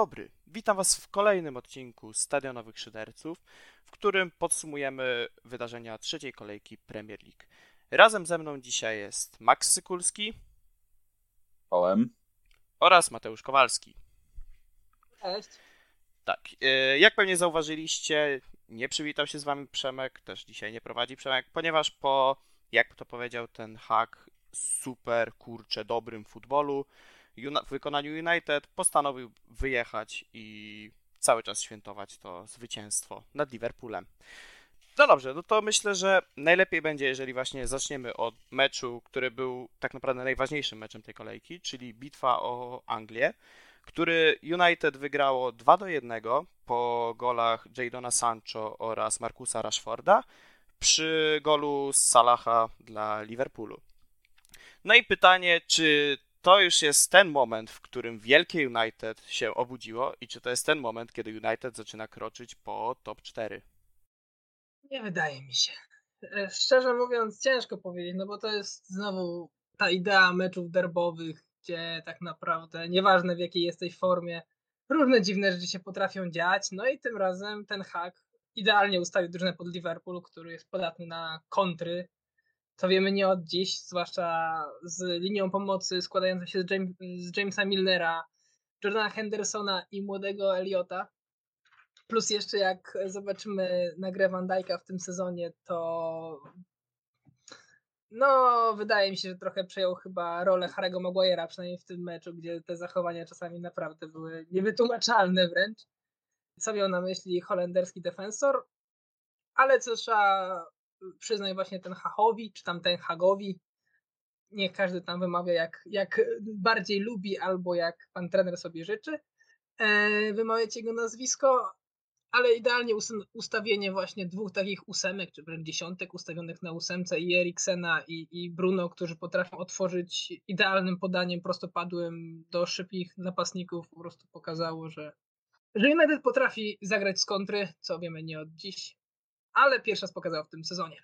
Dobry, witam Was w kolejnym odcinku Stadionowych Szyderców, w którym podsumujemy wydarzenia trzeciej kolejki Premier League. Razem ze mną dzisiaj jest Max Sykulski. Ołem. Oraz Mateusz Kowalski. Cześć. Tak, e, jak pewnie zauważyliście, nie przywitał się z Wami Przemek, też dzisiaj nie prowadzi Przemek, ponieważ po, jak to powiedział ten hack, super, kurcze, dobrym futbolu, w wykonaniu United postanowił wyjechać i cały czas świętować to zwycięstwo nad Liverpoolem. No dobrze, no to myślę, że najlepiej będzie, jeżeli właśnie zaczniemy od meczu, który był tak naprawdę najważniejszym meczem tej kolejki, czyli bitwa o Anglię, który United wygrało 2 do 1 po golach Jadona Sancho oraz Markusa Rashforda przy golu z Salaha dla Liverpoolu. No i pytanie, czy to już jest ten moment, w którym wielkie United się obudziło i czy to jest ten moment, kiedy United zaczyna kroczyć po top 4? Nie wydaje mi się. E, szczerze mówiąc, ciężko powiedzieć, no bo to jest znowu ta idea meczów derbowych, gdzie tak naprawdę nieważne w jakiej jesteś formie, różne dziwne rzeczy się potrafią dziać. No i tym razem ten hack idealnie ustawił drużynę pod Liverpool, który jest podatny na kontry, to wiemy nie od dziś, zwłaszcza z linią pomocy składającą się z, James, z Jamesa Milnera, Jordana Hendersona i młodego Eliota. Plus jeszcze jak zobaczymy na grę Van Dijk'a w tym sezonie, to no, wydaje mi się, że trochę przejął chyba rolę Harry'ego Maguire'a, przynajmniej w tym meczu, gdzie te zachowania czasami naprawdę były niewytłumaczalne wręcz. Co miał na myśli holenderski defensor, ale co trzeba przyznaj właśnie ten Hachowi, czy tam ten Hagowi. Niech każdy tam wymawia jak, jak bardziej lubi albo jak pan trener sobie życzy. E, wymawiać jego nazwisko, ale idealnie ustawienie właśnie dwóch takich ósemek, czy wręcz dziesiątek ustawionych na ósemce i Eriksena i, i Bruno, którzy potrafią otworzyć idealnym podaniem prostopadłym do szybkich napastników, po prostu pokazało, że, że United potrafi zagrać z kontry, co wiemy nie od dziś, ale pierwszy raz pokazał w tym sezonie.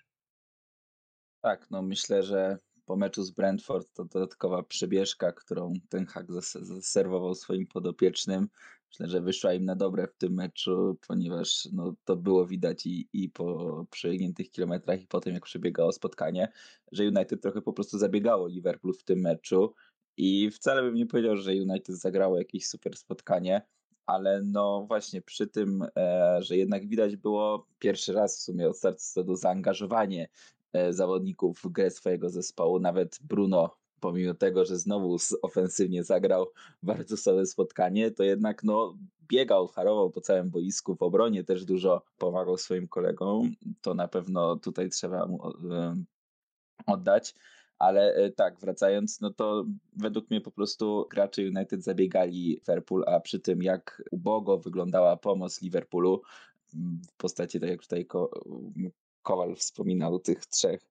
Tak, no myślę, że po meczu z Brentford to dodatkowa przebieżka, którą ten hak zaserwował swoim podopiecznym. Myślę, że wyszła im na dobre w tym meczu, ponieważ no, to było widać i, i po przejętych kilometrach, i po tym, jak przebiegało spotkanie, że United trochę po prostu zabiegało Liverpool w tym meczu. I wcale bym nie powiedział, że United zagrało jakieś super spotkanie ale no właśnie przy tym, e, że jednak widać było pierwszy raz w sumie od startu sezonu zaangażowanie e, zawodników w grę swojego zespołu, nawet Bruno pomimo tego, że znowu ofensywnie zagrał bardzo sobie spotkanie, to jednak no, biegał, harował po całym boisku, w obronie też dużo pomagał swoim kolegom. To na pewno tutaj trzeba mu e, oddać. Ale e, tak, wracając, no to według mnie po prostu gracze United zabiegali Liverpool, a przy tym jak ubogo wyglądała pomoc Liverpoolu w postaci, tak jak tutaj Kowal wspominał, tych trzech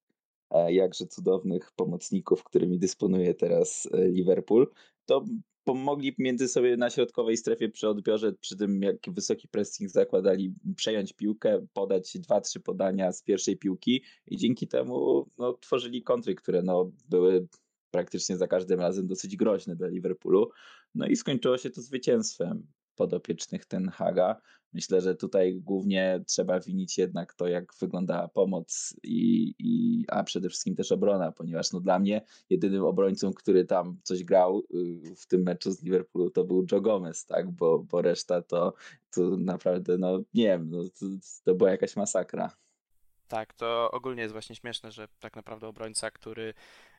e, jakże cudownych pomocników, którymi dysponuje teraz e, Liverpool, to pomogli między sobie na środkowej strefie przy odbiorze, przy tym jak wysoki pressing zakładali, przejąć piłkę, podać dwa, trzy podania z pierwszej piłki i dzięki temu no, tworzyli kontry, które no, były praktycznie za każdym razem dosyć groźne dla Liverpoolu. No i skończyło się to zwycięstwem podopiecznych Ten Haga. Myślę, że tutaj głównie trzeba winić jednak to, jak wyglądała pomoc i, i a przede wszystkim też obrona, ponieważ no dla mnie jedynym obrońcą, który tam coś grał y, w tym meczu z Liverpoolu to był Joe Gomez, tak, bo, bo reszta to, to naprawdę, no nie wiem, no, to, to była jakaś masakra. Tak, to ogólnie jest właśnie śmieszne, że tak naprawdę obrońca, który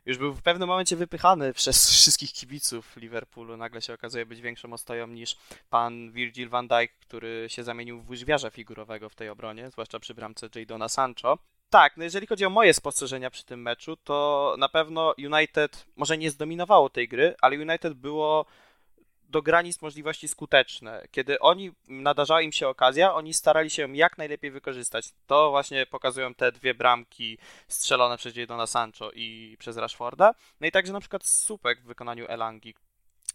już był w pewnym momencie wypychany przez wszystkich kibiców Liverpoolu, nagle się okazuje być większą ostoją niż pan Virgil van Dijk, który się zamienił w łyżwiarza figurowego w tej obronie, zwłaszcza przy bramce Jadona Sancho. Tak, no jeżeli chodzi o moje spostrzeżenia przy tym meczu, to na pewno United może nie zdominowało tej gry, ale United było do granic możliwości skuteczne. Kiedy oni nadarzała im się okazja, oni starali się jak najlepiej wykorzystać. To właśnie pokazują te dwie bramki strzelone przez Jadona Sancho i przez Rashforda. No i także na przykład Supek w wykonaniu Elangi.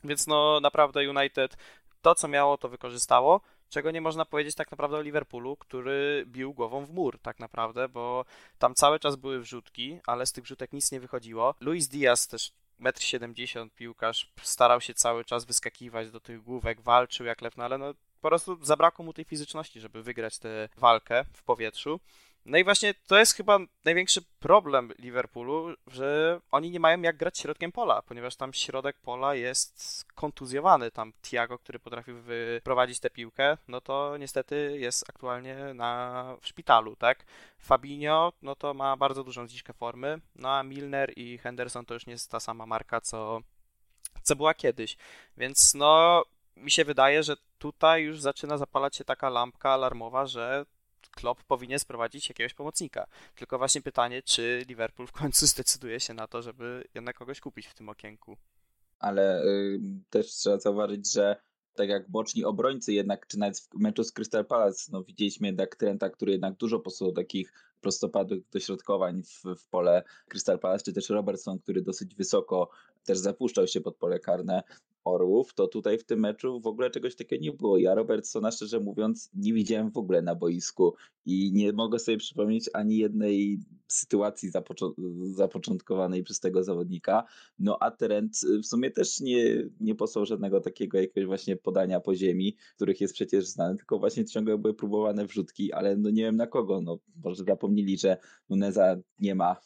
Więc no naprawdę United to, co miało, to wykorzystało, czego nie można powiedzieć tak naprawdę o Liverpoolu, który bił głową w mur tak naprawdę, bo tam cały czas były wrzutki, ale z tych wrzutek nic nie wychodziło. Luis Diaz też 1,70 m piłkarz, starał się cały czas wyskakiwać do tych główek, walczył jak lew, no ale no po prostu zabrakło mu tej fizyczności, żeby wygrać tę walkę w powietrzu. No i właśnie to jest chyba największy problem Liverpoolu, że oni nie mają jak grać środkiem pola, ponieważ tam środek pola jest kontuzjowany. Tam Thiago, który potrafił wyprowadzić tę piłkę, no to niestety jest aktualnie na, w szpitalu, tak? Fabinho, no to ma bardzo dużą zniżkę formy, no a Milner i Henderson to już nie jest ta sama marka, co, co była kiedyś. Więc no, mi się wydaje, że tutaj już zaczyna zapalać się taka lampka alarmowa, że Klopp powinien sprowadzić jakiegoś pomocnika. Tylko właśnie pytanie, czy Liverpool w końcu zdecyduje się na to, żeby jednak kogoś kupić w tym okienku. Ale y, też trzeba zauważyć, że tak jak boczni obrońcy jednak, czy nawet w meczu z Crystal Palace, no widzieliśmy jednak Trenta, który jednak dużo posuwał takich prostopadłych dośrodkowań w, w pole Crystal Palace, czy też Robertson, który dosyć wysoko też zapuszczał się pod pole karne. Orłów, to tutaj w tym meczu w ogóle czegoś takiego nie było. Ja Robertsona szczerze mówiąc nie widziałem w ogóle na boisku i nie mogę sobie przypomnieć ani jednej sytuacji zapoczą zapoczątkowanej przez tego zawodnika. No a Trent w sumie też nie, nie posłał żadnego takiego jakiegoś właśnie podania po ziemi, których jest przecież znany, tylko właśnie ciągle były próbowane wrzutki, ale no nie wiem na kogo. No może zapomnieli, że Nuneza nie ma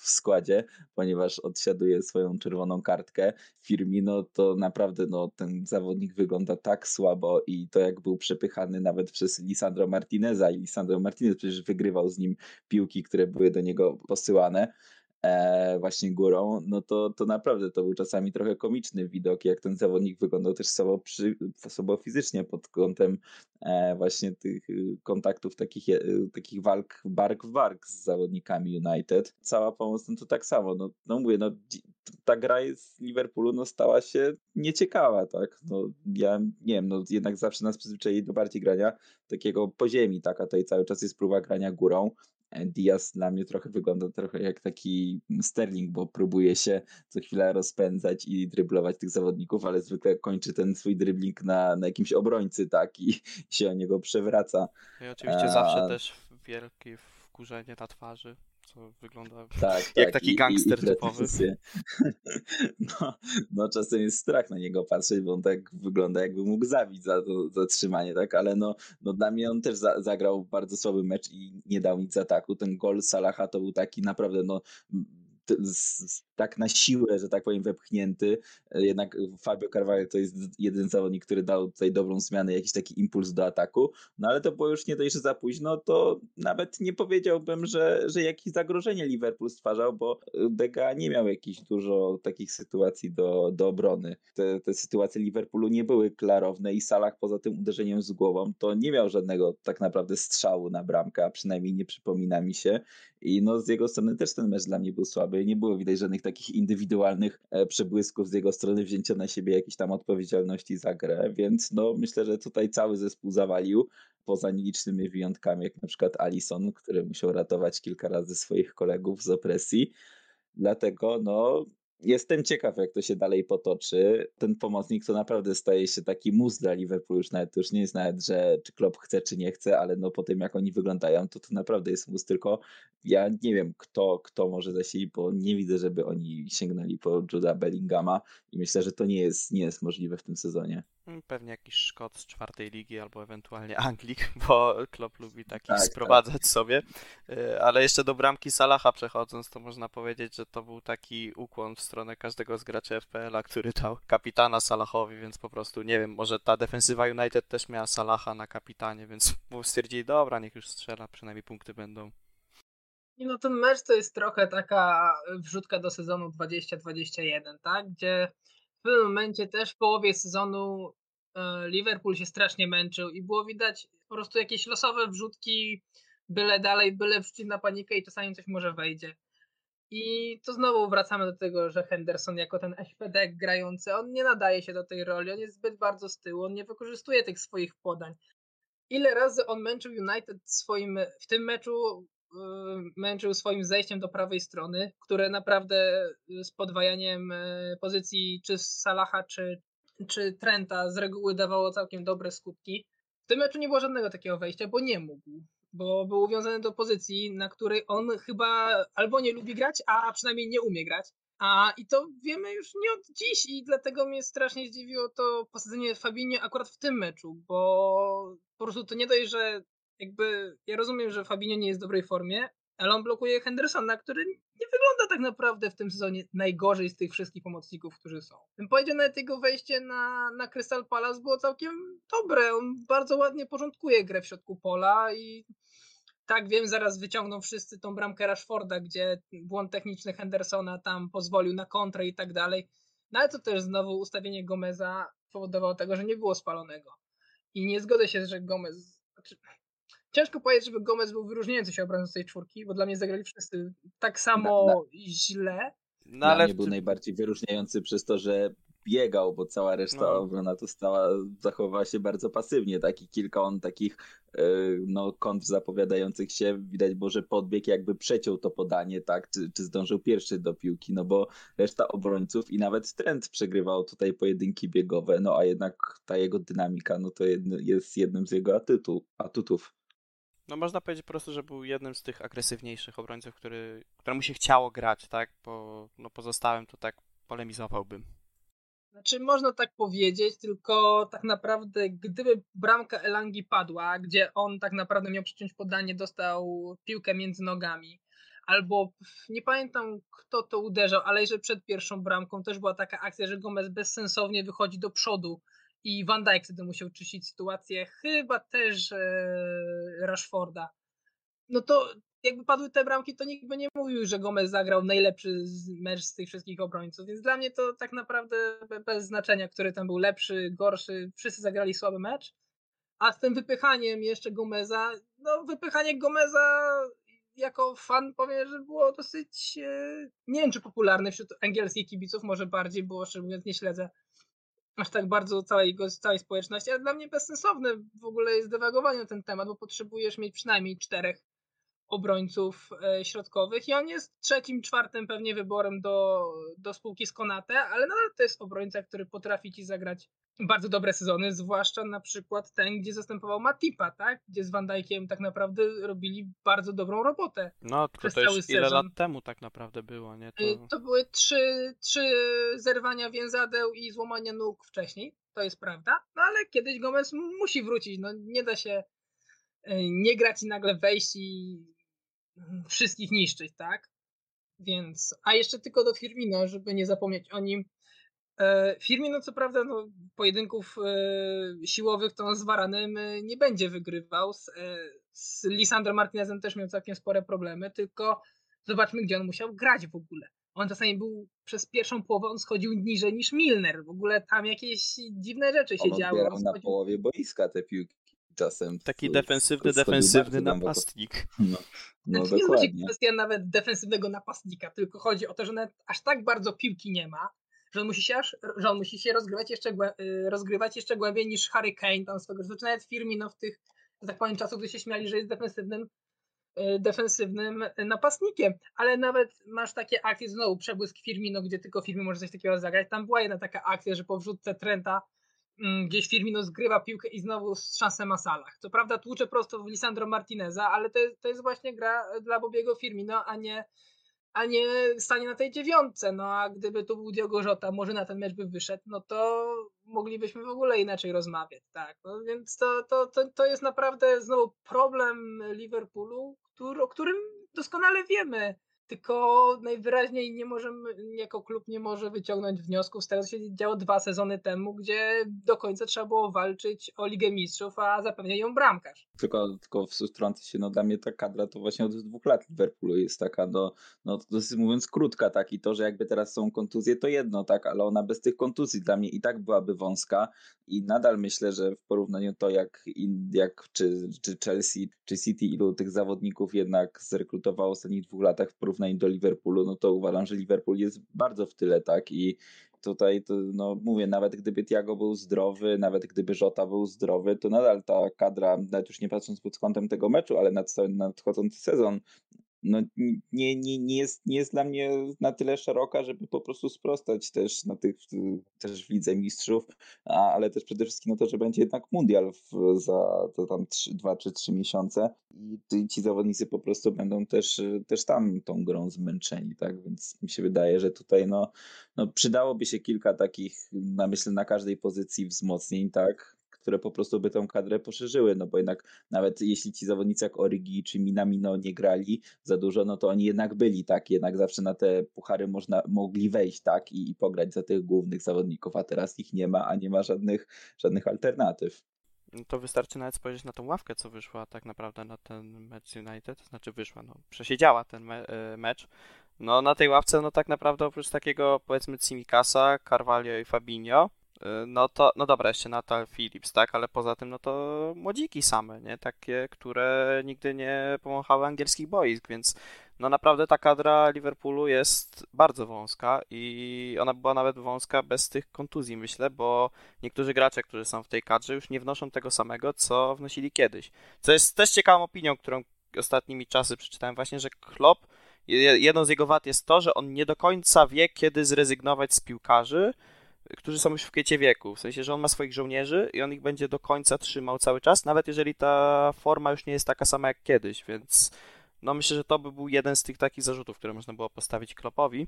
w składzie, ponieważ odsiaduje swoją czerwoną kartkę. Firmino to naprawdę no, ten zawodnik wygląda tak słabo i to jak był przepychany nawet przez Lisandro Martineza i Lisandro Martinez przecież wygrywał z nim piłki, które były do niego posyłane e, właśnie górą, no to, to naprawdę to był czasami trochę komiczny widok, jak ten zawodnik wyglądał też słabo, przy, słabo fizycznie pod kątem e, właśnie tych y, kontaktów, takich, e, takich walk bark w bark z zawodnikami United. Cała pomoc, no to tak samo, no, no mówię, no ta gra z Liverpoolu no, stała się nieciekawa, tak? No, ja nie wiem, no jednak zawsze nas przyzwyczaili do bardziej grania takiego po ziemi, tak? A tutaj cały czas jest próba grania górą. Diaz dla mnie trochę wygląda trochę jak taki Sterling, bo próbuje się co chwilę rozpędzać i dryblować tych zawodników, ale zwykle kończy ten swój dribbling na, na jakimś obrońcy, tak, i się o niego przewraca. No I oczywiście A... zawsze też wielkie wkurzenie na twarzy co wygląda tak, jak tak. taki gangster I, i typowy. No, no czasem jest strach na niego patrzeć, bo on tak wygląda jakby mógł zabić za to zatrzymanie, tak, ale no, no dla mnie on też za, zagrał bardzo słaby mecz i nie dał nic ataku. Ten gol Salaha to był taki naprawdę no tak na siłę, że tak powiem, wepchnięty. E, jednak Fabio Carvalho to jest jeden zawodnik, który dał tutaj dobrą zmianę, jakiś taki impuls do ataku. No ale to było już nie dość, że za późno, to nawet nie powiedziałbym, że, że jakieś zagrożenie Liverpool stwarzał, bo Dega nie miał jakichś dużo takich sytuacji do, do obrony. Te, te sytuacje Liverpoolu nie były klarowne i Salah poza tym uderzeniem z głową to nie miał żadnego tak naprawdę strzału na bramkę, a przynajmniej nie przypomina mi się. I no z jego strony też ten mecz dla mnie był słaby. Nie było widać żadnych takich indywidualnych e, przebłysków z jego strony wzięcia na siebie jakiejś tam odpowiedzialności za grę, więc no myślę, że tutaj cały zespół zawalił, poza nielicznymi wyjątkami, jak na przykład Alison, który musiał ratować kilka razy swoich kolegów z opresji. Dlatego no, Jestem ciekaw, jak to się dalej potoczy. Ten pomocnik to naprawdę staje się taki mus dla Liverpoolu już nawet. To już nie jest nawet, że czy Klopp chce, czy nie chce, ale no po tym, jak oni wyglądają, to to naprawdę jest mus. Tylko ja nie wiem, kto, kto może zasilić, bo nie widzę, żeby oni sięgnęli po Juda Bellingama i myślę, że to nie jest, nie jest możliwe w tym sezonie. Mm, pewnie jakiś Szkot z czwartej ligi albo ewentualnie Anglik, bo Klopp lubi takich tak, sprowadzać tak. sobie. Y, ale jeszcze do bramki Salaha przechodząc, to można powiedzieć, że to był taki ukłon w stronę każdego z graczy FPL-a, który dał kapitana Salahowi, więc po prostu nie wiem, może ta defensywa United też miała Salaha na kapitanie, więc stwierdzili, dobra, niech już strzela, przynajmniej punkty będą. I no ten mecz to jest trochę taka wrzutka do sezonu 2021, tak? Gdzie w pewnym momencie też w połowie sezonu e, Liverpool się strasznie męczył i było widać po prostu jakieś losowe wrzutki, byle dalej, byle wrzucić na panikę i czasami coś może wejdzie. I to znowu wracamy do tego, że Henderson jako ten SPD grający, on nie nadaje się do tej roli, on jest zbyt bardzo z tyłu, on nie wykorzystuje tych swoich podań. Ile razy on męczył United swoim, w tym meczu męczył swoim zejściem do prawej strony, które naprawdę z podwajaniem yy, pozycji czy Salaha, czy, czy Trenta z reguły dawało całkiem dobre skutki. W tym meczu nie było żadnego takiego wejścia, bo nie mógł bo był uwiązany do pozycji, na której on chyba albo nie lubi grać, a przynajmniej nie umie grać. A i to wiemy już nie od dziś i dlatego mnie strasznie zdziwiło to posadzenie Fabinho akurat w tym meczu, bo po prostu to nie dość, że jakby ja rozumiem, że Fabinho nie jest w dobrej formie, ale on blokuje Hendersona, który nie wygląda tak naprawdę w tym sezonie najgorzej z tych wszystkich pomocników, którzy są. Bym powiedział, nawet jego wejście na, na Crystal Palace było całkiem dobre. On bardzo ładnie porządkuje grę w środku pola i tak wiem, zaraz wyciągną wszyscy tą bramkę Rashforda, gdzie błąd techniczny Hendersona tam pozwolił na kontrę i tak dalej. No ale to też znowu ustawienie Gomeza powodowało tego, że nie było spalonego. I nie zgodzę się, że Gomez. Znaczy, ciężko powiedzieć, żeby Gomez był wyróżniający się obrońcą tej czwórki, bo dla mnie zagrali wszyscy tak samo Na- na- źle. No ale mnie był najbardziej wyróżniający przez to, że biegał, bo cała reszta No. obrona to stała, zachowała się bardzo pasywnie. Taki kilka on takich e, no, kont zapowiadających się, widać było, że podbieg jakby przeciął to podanie, tak, czy, czy zdążył pierwszy do piłki, no bo reszta obrońców i nawet Trent przegrywał tutaj pojedynki biegowe, no a jednak ta jego dynamika, no to jedny, jest jednym z jego atutu, atutów. No można powiedzieć po prostu, że był jednym z tych agresywniejszych obrońców, który, któremu się chciało grać, tak? Bo no pozostałym to tak polemizowałbym. Znaczy, można tak powiedzieć, tylko tak naprawdę, gdyby bramka Elangi padła, gdzie on tak naprawdę miał przyciąć podanie, dostał piłkę między nogami, albo nie pamiętam kto to uderzał, ale że przed pierwszą bramką też była taka akcja, że Gomez bezsensownie wychodzi do przodu i Van Dijk wtedy musiał czyścić sytuację, chyba też e, Rashforda. No to jakby padły te bramki, to nikt by nie mówił, że Gomez zagrał najlepszy mecz z tych wszystkich obrońców, więc dla mnie to tak naprawdę be- bez znaczenia, który tam był lepszy, gorszy, wszyscy zagrali słaby mecz. A z tym wypychaniem jeszcze Gomeza, no wypychanie Gomeza jako fan powiem, że było dosyć, e, nie wiem czy popularne wśród angielskich kibiców, może bardziej, bo szczerze mówiąc nie śledzę aż tak bardzo całej, całej społeczności, ale dla mnie bezsensowne w ogóle jest dywagowanie na ten temat, bo potrzebujesz mieć przynajmniej czterech obrońców e, środkowych i on jest trzecim, czwartym pewnie wyborem do, do spółki z Konate, ale nadal to jest obrońca, który potrafi ci zagrać bardzo dobre sezony, zwłaszcza na przykład ten, gdzie zastępował Matipa, tak? Gdzie z Van Dijkiem tak naprawdę robili bardzo dobrą robotę. No, tylko to cały już ile lat temu tak naprawdę było, nie? To... Y, To były trzy, trzy zerwania więzadeł i złamania nóg wcześniej, to jest prawda, no ale kiedyś Gomez musi wrócić, no nie da się y, nie grać i nagle wejść i wszystkich niszczyć, tak? Więc, a jeszcze tylko do Firmino, żeby nie zapomnieć o nim. E, Firmino co prawda no, pojedynków e, siłowych to on z Varanem e, nie będzie wygrywał, z, z Lisandro Martinezem też miał całkiem spore problemy, tylko zobaczmy gdzie on musiał grać w ogóle. On czasami był przez pierwszą połowę, on schodził niżej niż Milner. W ogóle tam jakieś dziwne rzeczy się On działy. On na połowie boiska te piłki czasem. Taki defensywny, defensywny napastnik. No, no Znaczy, nie chodzi kwestia nawet defensywnego napastnika, tylko chodzi o to, że nawet aż tak bardzo piłki nie ma, że on musi się, aż, że on musi się rozgrywać, jeszcze y, rozgrywać jeszcze głębiej niż Harry Kane, tam swego czasu, nawet Firmino w tych, że tak powiem, gdy się śmiali, że jest defensywnym y, defensywnym napastnikiem, ale nawet masz takie akcje, znowu przebłysk Firmino, gdzie tylko Firmino może coś takiego zagrać. Tam była jedna taka akcja, że po wrzutce Trenta mm, gdzieś Firmino zgrywa piłkę i znowu z szansę ma Salah. Co prawda tłucze prosto w Lisandro Martineza, ale to, jest- to jest właśnie gra dla Bobiego Firmino, a nie, a nie stanie na tej dziewiątce. No a gdyby tu był Diogo Jota, może na ten mecz by wyszedł, no to moglibyśmy w ogóle inaczej rozmawiać. Tak, no, więc to, to, to, to jest naprawdę znowu problem Liverpoolu, który, o którym doskonale wiemy. Tylko najwyraźniej nie możemy, jako klub nie może wyciągnąć wniosków. Z tego, co się działo dwa sezony temu, gdzie do końca trzeba było walczyć o Ligę Mistrzów, a zapewnia ją bramkarz. Tylko, tylko wtrącę się, no dla mnie ta kadra to właśnie od dwóch lat Liverpoolu jest taka, no, no dosyć mówiąc krótka, tak, i to, że jakby teraz są kontuzje, to jedno, tak, ale ona bez tych kontuzji dla mnie i tak byłaby wąska. I nadal myślę, że w porównaniu to jak, jak czy, czy Chelsea, czy City, ilu tych zawodników jednak zrekrutowało w ostatnich dwóch latach w porównaniu do Liverpoolu, no to uważam, że Liverpool jest bardzo w tyle, tak, i tutaj to, no mówię, nawet gdyby Thiago był zdrowy, nawet gdyby Żota był zdrowy, to nadal ta kadra, nawet już nie patrząc pod kątem tego meczu, ale nad nadchodzący sezon, no, nie, nie, nie, jest, nie jest dla mnie na tyle szeroka, żeby po prostu sprostać też na tych też w Lidze Mistrzów, a, ale też przede wszystkim na to, że będzie jednak mundial w, za to tam 3, 2 czy 3 miesiące i ci zawodnicy po prostu będą też, też tam tą grą zmęczeni, tak? Więc mi się wydaje, że tutaj no, no przydałoby się kilka takich, na myślę, na każdej pozycji wzmocnień, tak? Które po prostu by tą kadrę poszerzyły, no bo jednak nawet jeśli ci zawodnicy jak Origi czy Minamino nie grali za dużo, no to oni jednak byli, tak, jednak zawsze na te puchary można, mogli wejść, tak, i, i pograć za tych głównych zawodników, a teraz ich nie ma, a nie ma żadnych, żadnych alternatyw. No to wystarczy nawet spojrzeć na tą ławkę, co wyszła tak naprawdę na ten mecz United, znaczy wyszła, no przesiedziała ten me e, mecz. No na tej ławce, no tak naprawdę oprócz takiego powiedzmy Cimikasa, Carvalho i Fabinho, no to, no dobra, jeszcze Natal Phillips, tak, ale poza tym, no to młodziki same, nie, takie, które nigdy nie pomochały angielskich boisk, więc no naprawdę ta kadra Liverpoolu jest bardzo wąska i ona była nawet wąska bez tych kontuzji, myślę, bo niektórzy gracze, którzy są w tej kadrze już nie wnoszą tego samego, co wnosili kiedyś. Co jest też ciekawą opinią, którą ostatnimi czasy przeczytałem właśnie, że Klopp, jedną z jego wad jest to, że on nie do końca wie, kiedy zrezygnować z piłkarzy, którzy są już w kwiecie wieku. W sensie, że on ma swoich żołnierzy i on ich będzie do końca trzymał cały czas, nawet jeżeli ta forma już nie jest taka sama jak kiedyś, więc no myślę, że to by był jeden z tych takich zarzutów, które można było postawić Klopowi.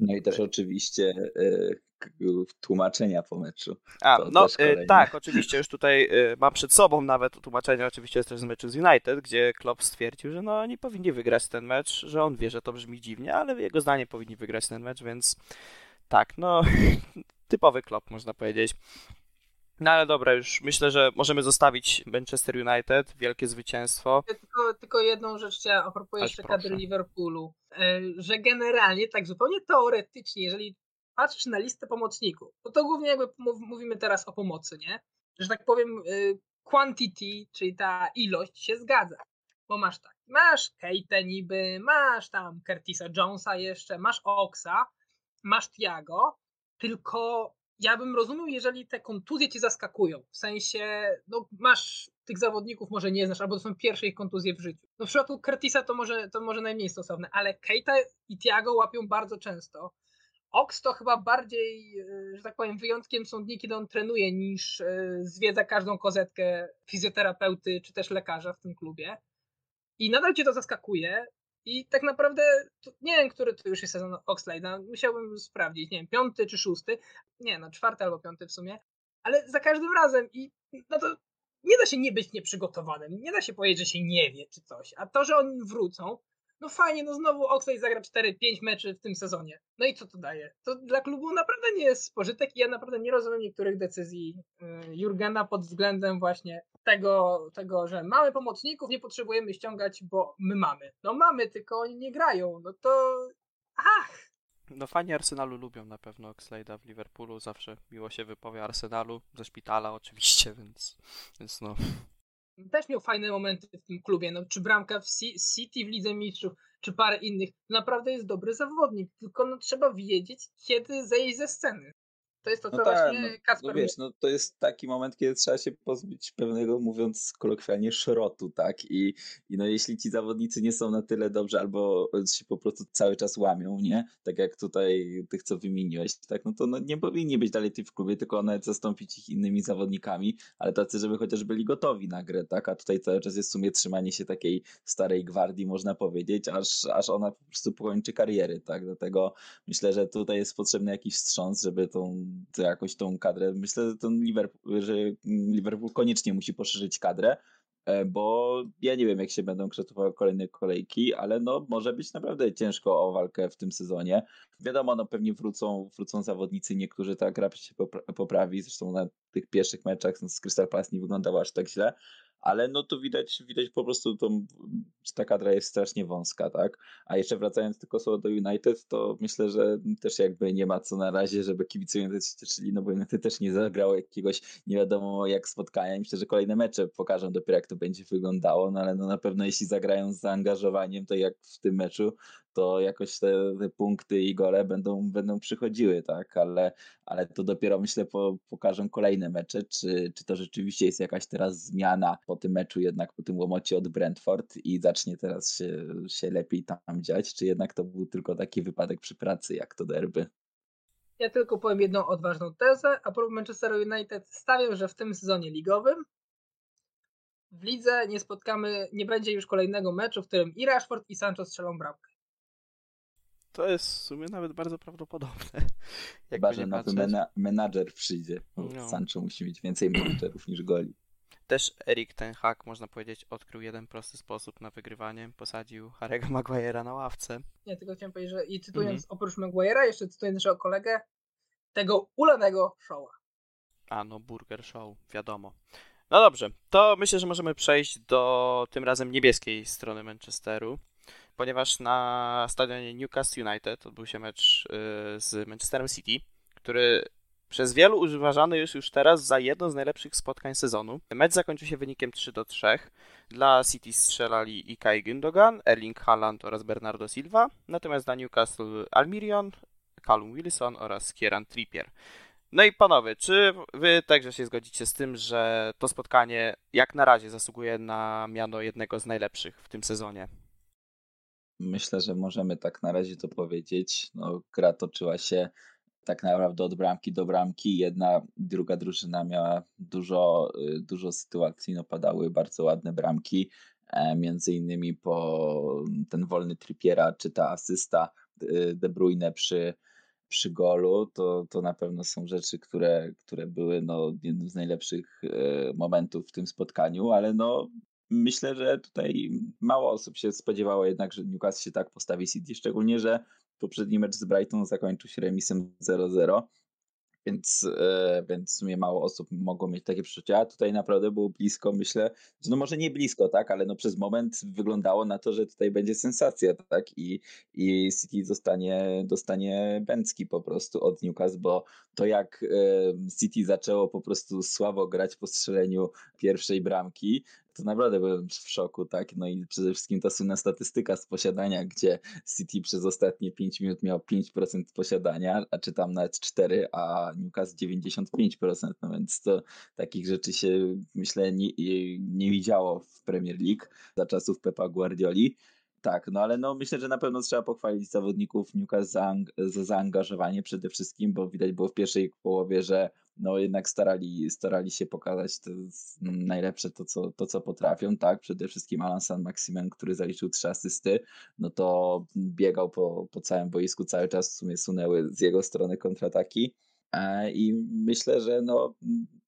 No i też oczywiście y, tłumaczenia po meczu. A, no y, tak, oczywiście już tutaj y, mam przed sobą nawet tłumaczenia, oczywiście jest też z meczu z United, gdzie Klopp stwierdził, że no nie powinni wygrać ten mecz, że on wie, że to brzmi dziwnie, ale jego zdanie powinni wygrać ten mecz, więc tak, no typowy klop, można powiedzieć. No ale dobra, już myślę, że możemy zostawić Manchester United, wielkie zwycięstwo. Tylko, tylko jedną rzecz chciałem a propos jeszcze kadry Liverpoolu, e, że generalnie, tak zupełnie teoretycznie, jeżeli patrzysz na listę pomocników, to to głównie jakby mówimy teraz o pomocy, nie? Że tak powiem, e, quantity, czyli ta ilość się zgadza. Bo masz tak, masz Kate niby, masz tam Curtisa Jonesa jeszcze, masz Oxa, masz Tiago, tylko ja bym rozumiał, jeżeli te kontuzje cię zaskakują. W sensie, no masz tych zawodników, może nie znasz, albo to są pierwsze ich kontuzje w życiu. No w przypadku Curtisa to może, to może najmniej stosowne, ale Keita i Tiago łapią bardzo często. Ox to chyba bardziej, e, że tak powiem, wyjątkiem są dni, kiedy on trenuje, niż e, zwiedza każdą kozetkę fizjoterapeuty czy też lekarza w tym klubie. I nadal cię to zaskakuje, i tak naprawdę nie wiem, który to już jest sezon Oxlade'a. Musiałbym sprawdzić, nie wiem, piąty czy szósty. Nie, no czwarty albo piąty w sumie. Ale za każdym razem i no to nie da się nie być nieprzygotowanym. Nie da się powiedzieć, że się nie wie czy coś. A to, że oni wrócą, no fajnie, no znowu Oxlade zagra 4-5 meczy w tym sezonie. No i co to daje? To dla klubu naprawdę nie jest spożytek i ja naprawdę nie rozumiem niektórych decyzji y, Jurgena pod względem właśnie tego, tego, że mamy pomocników, nie potrzebujemy ściągać, bo my mamy. No mamy, tylko oni nie grają. No to... Ach! No fani Arsenalu lubią na pewno Oxlade'a w Liverpoolu, zawsze miło się wypowie Arsenalu, ze szpitala oczywiście, więc, więc no też miał fajne momenty w tym klubie. No, czy bramka w City w Lidze Mistrzów, czy parę innych. Naprawdę jest dobry zawodnik, tylko no, trzeba wiedzieć, kiedy zejść ze sceny. To jest to, co no tak, właśnie no, Kasper... No wiesz, no to jest taki moment, kiedy trzeba się pozbyć pewnego, mówiąc kolokwialnie, szrotu, tak? I, I no jeśli ci zawodnicy nie są na tyle dobrze, albo się po prostu cały czas łamią, nie? Tak jak tutaj tych, co wymieniłeś, tak? No to no, nie powinni być dalej w klubie, tylko nawet zastąpić ich innymi zawodnikami, ale tacy, żeby chociaż byli gotowi na grę, tak? A tutaj cały czas jest w sumie trzymanie się takiej starej gwardii, można powiedzieć, aż, aż ona po prostu pokończy kariery, tak? Dlatego myślę, że tutaj jest potrzebny jakiś wstrząs, żeby tą jakoś tą kadrę. Myślę, że, ten Liverpool, że Liverpool koniecznie musi poszerzyć kadrę, e, bo ja nie wiem, jak się będą kształtowały kolejne kolejki, ale no może być naprawdę ciężko o walkę w tym sezonie. Wiadomo, no pewnie wrócą, wrócą zawodnicy, niektórzy ta gra się poprawi, zresztą na tych pierwszych meczach z Crystal Palace nie wyglądało aż tak źle, ale no to widać, widać po prostu, tą, że ta kadra jest strasznie wąska, tak? A jeszcze wracając tylko słowo do United, to myślę, że też jakby nie ma co na razie, żeby kibice United się cieszyli, no bo United też nie zagrało jakiegoś nie wiadomo jak spotkania. Myślę, że kolejne mecze pokażą dopiero jak to będzie wyglądało, no ale no na pewno jeśli zagrają z zaangażowaniem, to jak w tym meczu, to jakoś te, te, punkty i gole będą, będą przychodziły, tak, ale, ale to dopiero myślę po, pokażą kolejne mecze, czy, czy to rzeczywiście jest jakaś teraz zmiana po tym meczu jednak po tym łomocie od Brentford i zacznie teraz się, się lepiej tam dziać, czy jednak to był tylko taki wypadek przy pracy, jak to derby? Ja tylko powiem jedną odważną tezę. A propos Manchester United, stawiam, że w tym sezonie ligowym w lidze nie spotkamy, nie będzie już kolejnego meczu, w którym i Rashford i Sancho strzelą bramkę. To jest w sumie nawet bardzo prawdopodobne. Chyba, że nowy mena menadżer przyjdzie. No. Sancho musi mieć więcej menadżerów niż goli. Też Erik ten Hak, można powiedzieć, odkrył jeden prosty sposób na wygrywanie. Posadził Harry'ego Maguire'a na ławce. Nie, tylko chciałem powiedzieć, że i cytując mm -hmm. oprócz Maguire'a, jeszcze cytując naszego kolegę, tego ulanego showa. A no, Burger Show, wiadomo. No dobrze, to myślę, że możemy przejść do tym razem niebieskiej strony Manchesteru, ponieważ na stadionie Newcastle United odbył się mecz y, z Manchesterem City, który przez wielu uważany jest już teraz za jedno z najlepszych spotkań sezonu. Mecz zakończył się wynikiem 3 do 3. Dla City strzelali Ikay Gündogan, Erling Haaland oraz Bernardo Silva, natomiast dla Newcastle Almirion, Callum Wilson oraz Kieran Trippier. No i panowie, czy wy także się zgodzicie z tym, że to spotkanie jak na razie zasługuje na miano jednego z najlepszych w tym sezonie? Myślę, że możemy tak na razie to powiedzieć. No, gra toczyła się tak naprawdę od bramki do bramki. Jedna, druga drużyna miała dużo, y, dużo sytuacji, no padały bardzo ładne bramki, e, między innymi po ten wolny Trippiera czy ta asysta y, De Bruyne przy przy golu, to, to na pewno są rzeczy, które, które były no, jednym z najlepszych e, momentów w tym spotkaniu, ale no, myślę, że tutaj mało osób się spodziewało jednak, że Newcastle się tak postawi City, szczególnie, że poprzedni mecz z Brighton zakończył się remisem 0-0 więc, e, więc w sumie mało osób mogło mieć takie przeczucia. Tutaj naprawdę było blisko, myślę, że no może nie blisko, tak, ale no przez moment wyglądało na to, że tutaj będzie sensacja, tak, i, i City dostanie, dostanie Bęcki po prostu od Newcastle, bo to jak e, City zaczęło po prostu słabo grać po strzeleniu pierwszej bramki, to naprawdę byłem w szoku, tak? No i przede wszystkim ta słynna statystyka z posiadania, gdzie City przez ostatnie 5 minut miał 5% posiadania, a czy tam nawet 4, a Newcastle 95%, no więc to takich rzeczy się myślę nie, nie widziało w Premier League za czasów Pepa Guardioli. Tak, no ale no myślę, że na pewno trzeba pochwalić zawodników Newcastle za, za zaangażowanie przede wszystkim, bo widać było w pierwszej połowie, że no jednak starali, starali się pokazać to najlepsze to co, to, co potrafią, tak? Przede wszystkim Alan San Maximen, który zaliczył trzy asysty, no to biegał po, po całym boisku cały czas, w sumie sunęły z jego strony kontrataki. E, I myślę, że no,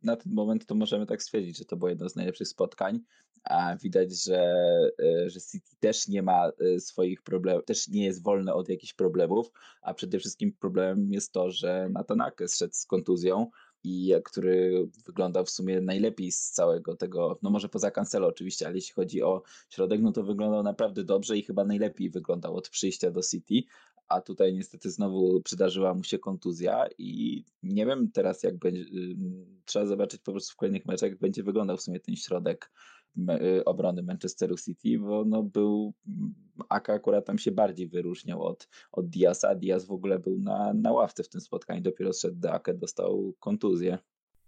na ten moment to możemy tak stwierdzić, że to było jedno z najlepszych spotkań. A widać, że, e, że City też nie ma e, swoich problemów, też nie jest wolne od jakichś problemów, a przede wszystkim problemem jest to, że Nathan Ake zszedł z kontuzją i który wyglądał w sumie najlepiej z całego tego, no może poza Cancelo oczywiście, ale jeśli chodzi o środek, no to wyglądał naprawdę dobrze i chyba najlepiej wyglądał od przyjścia do City, a tutaj niestety znowu przydarzyła mu się kontuzja i nie wiem teraz jak będzie, trzeba zobaczyć po prostu w kolejnych meczach, jak będzie wyglądał w sumie ten środek obrony Manchesteru City, bo no był, Aka akurat tam się bardziej wyróżniał od, od Diasa, Diaz w ogóle był na, na ławce w tym spotkaniu, dopiero szedł do Ake, dostał kontuzję.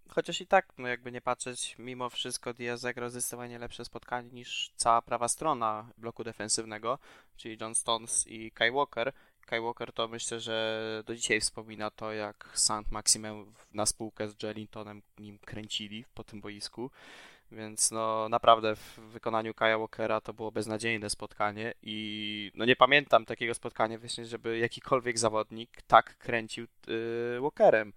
Chociaż i tak, no jakby nie patrzeć, mimo wszystko Diaz zagrał zdecydowanie lepsze spotkanie niż cała prawa strona bloku defensywnego, czyli John Stones i Kai Walker, Skywalker, to myślę, że do dzisiaj wspomina to, jak Saint Maximem na spółkę z Jelintonem nim kręcili po tym boisku. Więc no naprawdę w wykonaniu Kaja Walkera to było beznadziejne spotkanie i no nie pamiętam takiego spotkania właśnie, żeby jakikolwiek zawodnik tak kręcił yy, Walkerem.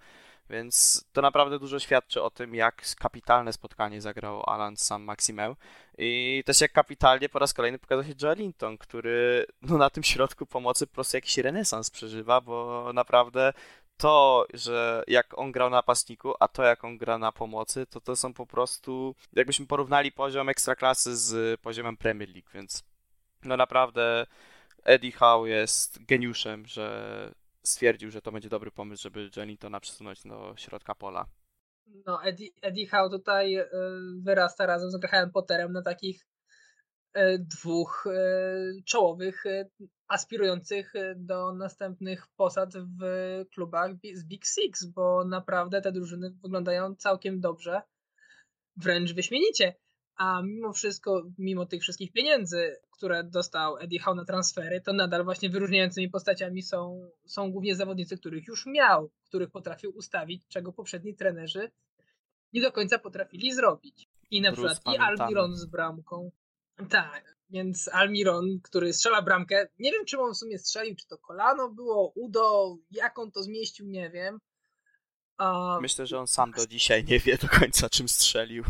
Więc to naprawdę dużo świadczy o tym, jak kapitalne spotkanie zagrał Alan Sam Maximeu i też jak kapitalnie po raz kolejny pokazał się Joe Linton, który no, na tym środku pomocy po prostu jakiś renesans przeżywa, bo naprawdę to, że jak on grał na napastniku, a to jak on gra na pomocy, to to są po prostu, jakbyśmy porównali poziom ekstraklasy z poziomem Premier League, więc no naprawdę Eddie Howe jest geniuszem, że stwierdził, że to będzie dobry pomysł, żeby Jelintona przesunąć do środka pola. No, Eddie, Eddie Howe tutaj y, wyrasta razem z Graham Potterem na takich dwóch e, czołowych aspirujących do następnych posad w klubach z Big Six, bo naprawdę te drużyny wyglądają całkiem dobrze, wręcz wyśmienicie. A mimo wszystko, mimo tych wszystkich pieniędzy, które dostał Eddie Howe na transfery, to nadal właśnie wyróżniającymi postaciami są, są głównie zawodnicy, których już miał, których potrafił ustawić, czego poprzedni trenerzy nie do końca potrafili zrobić. I na Bruce przykład pamiętamy. i Almiron z bramką. Tak, więc Almiron, który strzela bramkę, nie wiem czym on w sumie strzelił, czy to kolano było, udo, jak on to zmieścił, nie wiem. A... Myślę, że on sam do dzisiaj nie wie do końca czym strzelił.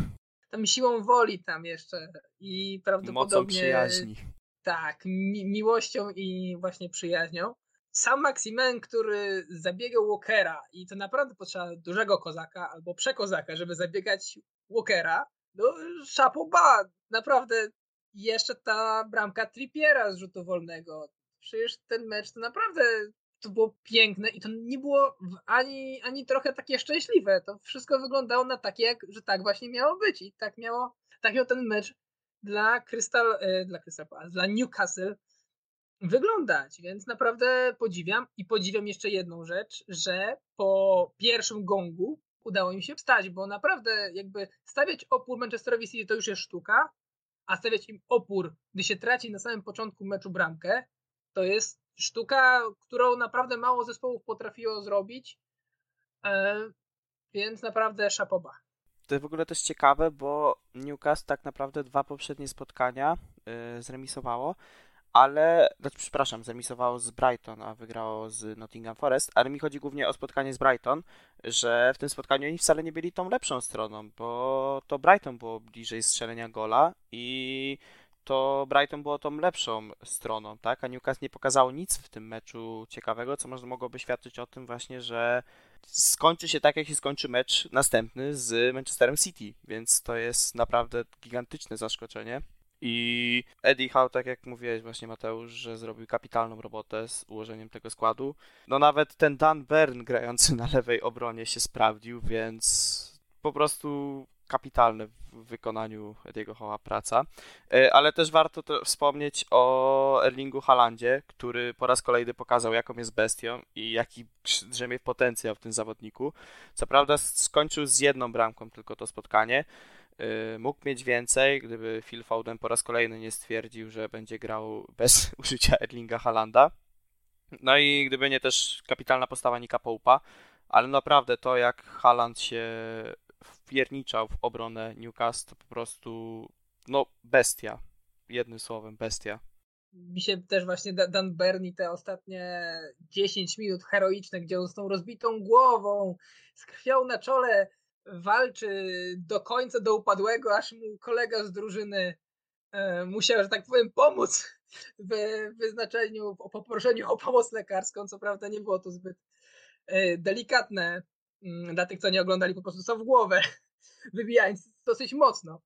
Tam siłą woli tam jeszcze i prawdopodobnie... Mocą przyjaźni. Tak, mi miłością i właśnie przyjaźnią sam Maximen, który zabiegał Walkera i to naprawdę potrzeba dużego kozaka albo przekozaka, żeby zabiegać Walkera, no szapoba, naprawdę jeszcze ta bramka Trippiera z rzutu wolnego. Przecież ten mecz to naprawdę to było piękne i to nie było ani, ani trochę takie szczęśliwe. To wszystko wyglądało na takie, jak, że tak właśnie miało być i tak miało, tak miał ten mecz dla Crystal, e, dla Crystal dla Newcastle wyglądać, więc naprawdę podziwiam i podziwiam jeszcze jedną rzecz, że po pierwszym gongu udało im się wstać, bo naprawdę jakby stawiać opór Manchesterowi City to już jest sztuka, a stawiać im opór, gdy się traci na samym początku meczu bramkę, to jest sztuka, którą naprawdę mało zespołów potrafiło zrobić, e, więc naprawdę szapoba. To w ogóle też ciekawe, bo Newcastle tak naprawdę dwa poprzednie spotkania yy, zremisowało, ale, znaczy, przepraszam, zremisowało z Brighton, a wygrało z Nottingham Forest, ale mi chodzi głównie o spotkanie z Brighton, że w tym spotkaniu oni wcale nie byli tą lepszą stroną, bo to Brighton było bliżej strzelenia gola i to Brighton było tą lepszą stroną, tak? A Newcastle nie pokazało nic w tym meczu ciekawego, co można mogłoby świadczyć o tym właśnie, że skończy się tak, jak się skończy mecz następny z Manchesterem City, więc to jest naprawdę gigantyczne zaskoczenie. I Eddie Howe, tak jak mówiłeś właśnie Mateusz, że zrobił kapitalną robotę z ułożeniem tego składu. No nawet ten Dan Byrne grający na lewej obronie się sprawdził, więc po prostu kapitalne w wykonaniu Ediego Hoła praca. E, ale też warto to wspomnieć o Erlingu Halandzie, który po raz kolejny pokazał, jaką jest bestią i jaki drzemie potencjał w tym zawodniku. Co prawda skończył z jedną bramką tylko to spotkanie, Y, mógł mieć więcej, gdyby Phil Foden po raz kolejny nie stwierdził, że będzie grał bez użycia Erlinga Halanda. No i gdyby nie też kapitalna postawa Nika Poupa, ale naprawdę to jak Haland się wpierniczał w obronę Newcastle po prostu no bestia. Jednym słowem bestia. Mi się też właśnie Dan Berni te ostatnie 10 minut heroiczne, gdzie on z tą rozbitą głową, z krwią na czole walczy do końca, do upadłego, aż mu kolega z drużyny e, musiał, że tak powiem, pomóc w wyznaczeniu, o poproszeniu o pomoc lekarską. Co prawda nie było to zbyt e, delikatne dla tych, co nie oglądali po prostu co w głowę, wybijając dosyć mocno.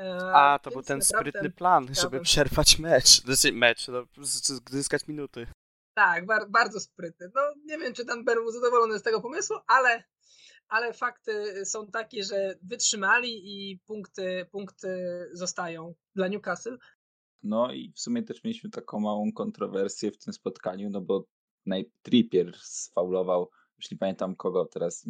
E, A, to był ten sprytny plan, żeby przerwać mecz, znaczy mecz, no, zyskać minuty. Tak, bar bardzo sprytny. No, nie wiem, czy Dan Ber był zadowolony z tego pomysłu, ale ale fakty są takie, że wytrzymali i punkty, punkty zostają dla Newcastle. No i w sumie też mieliśmy taką małą kontrowersję w tym spotkaniu, no bo Trippier sfaulował, już nie pamiętam kogo teraz,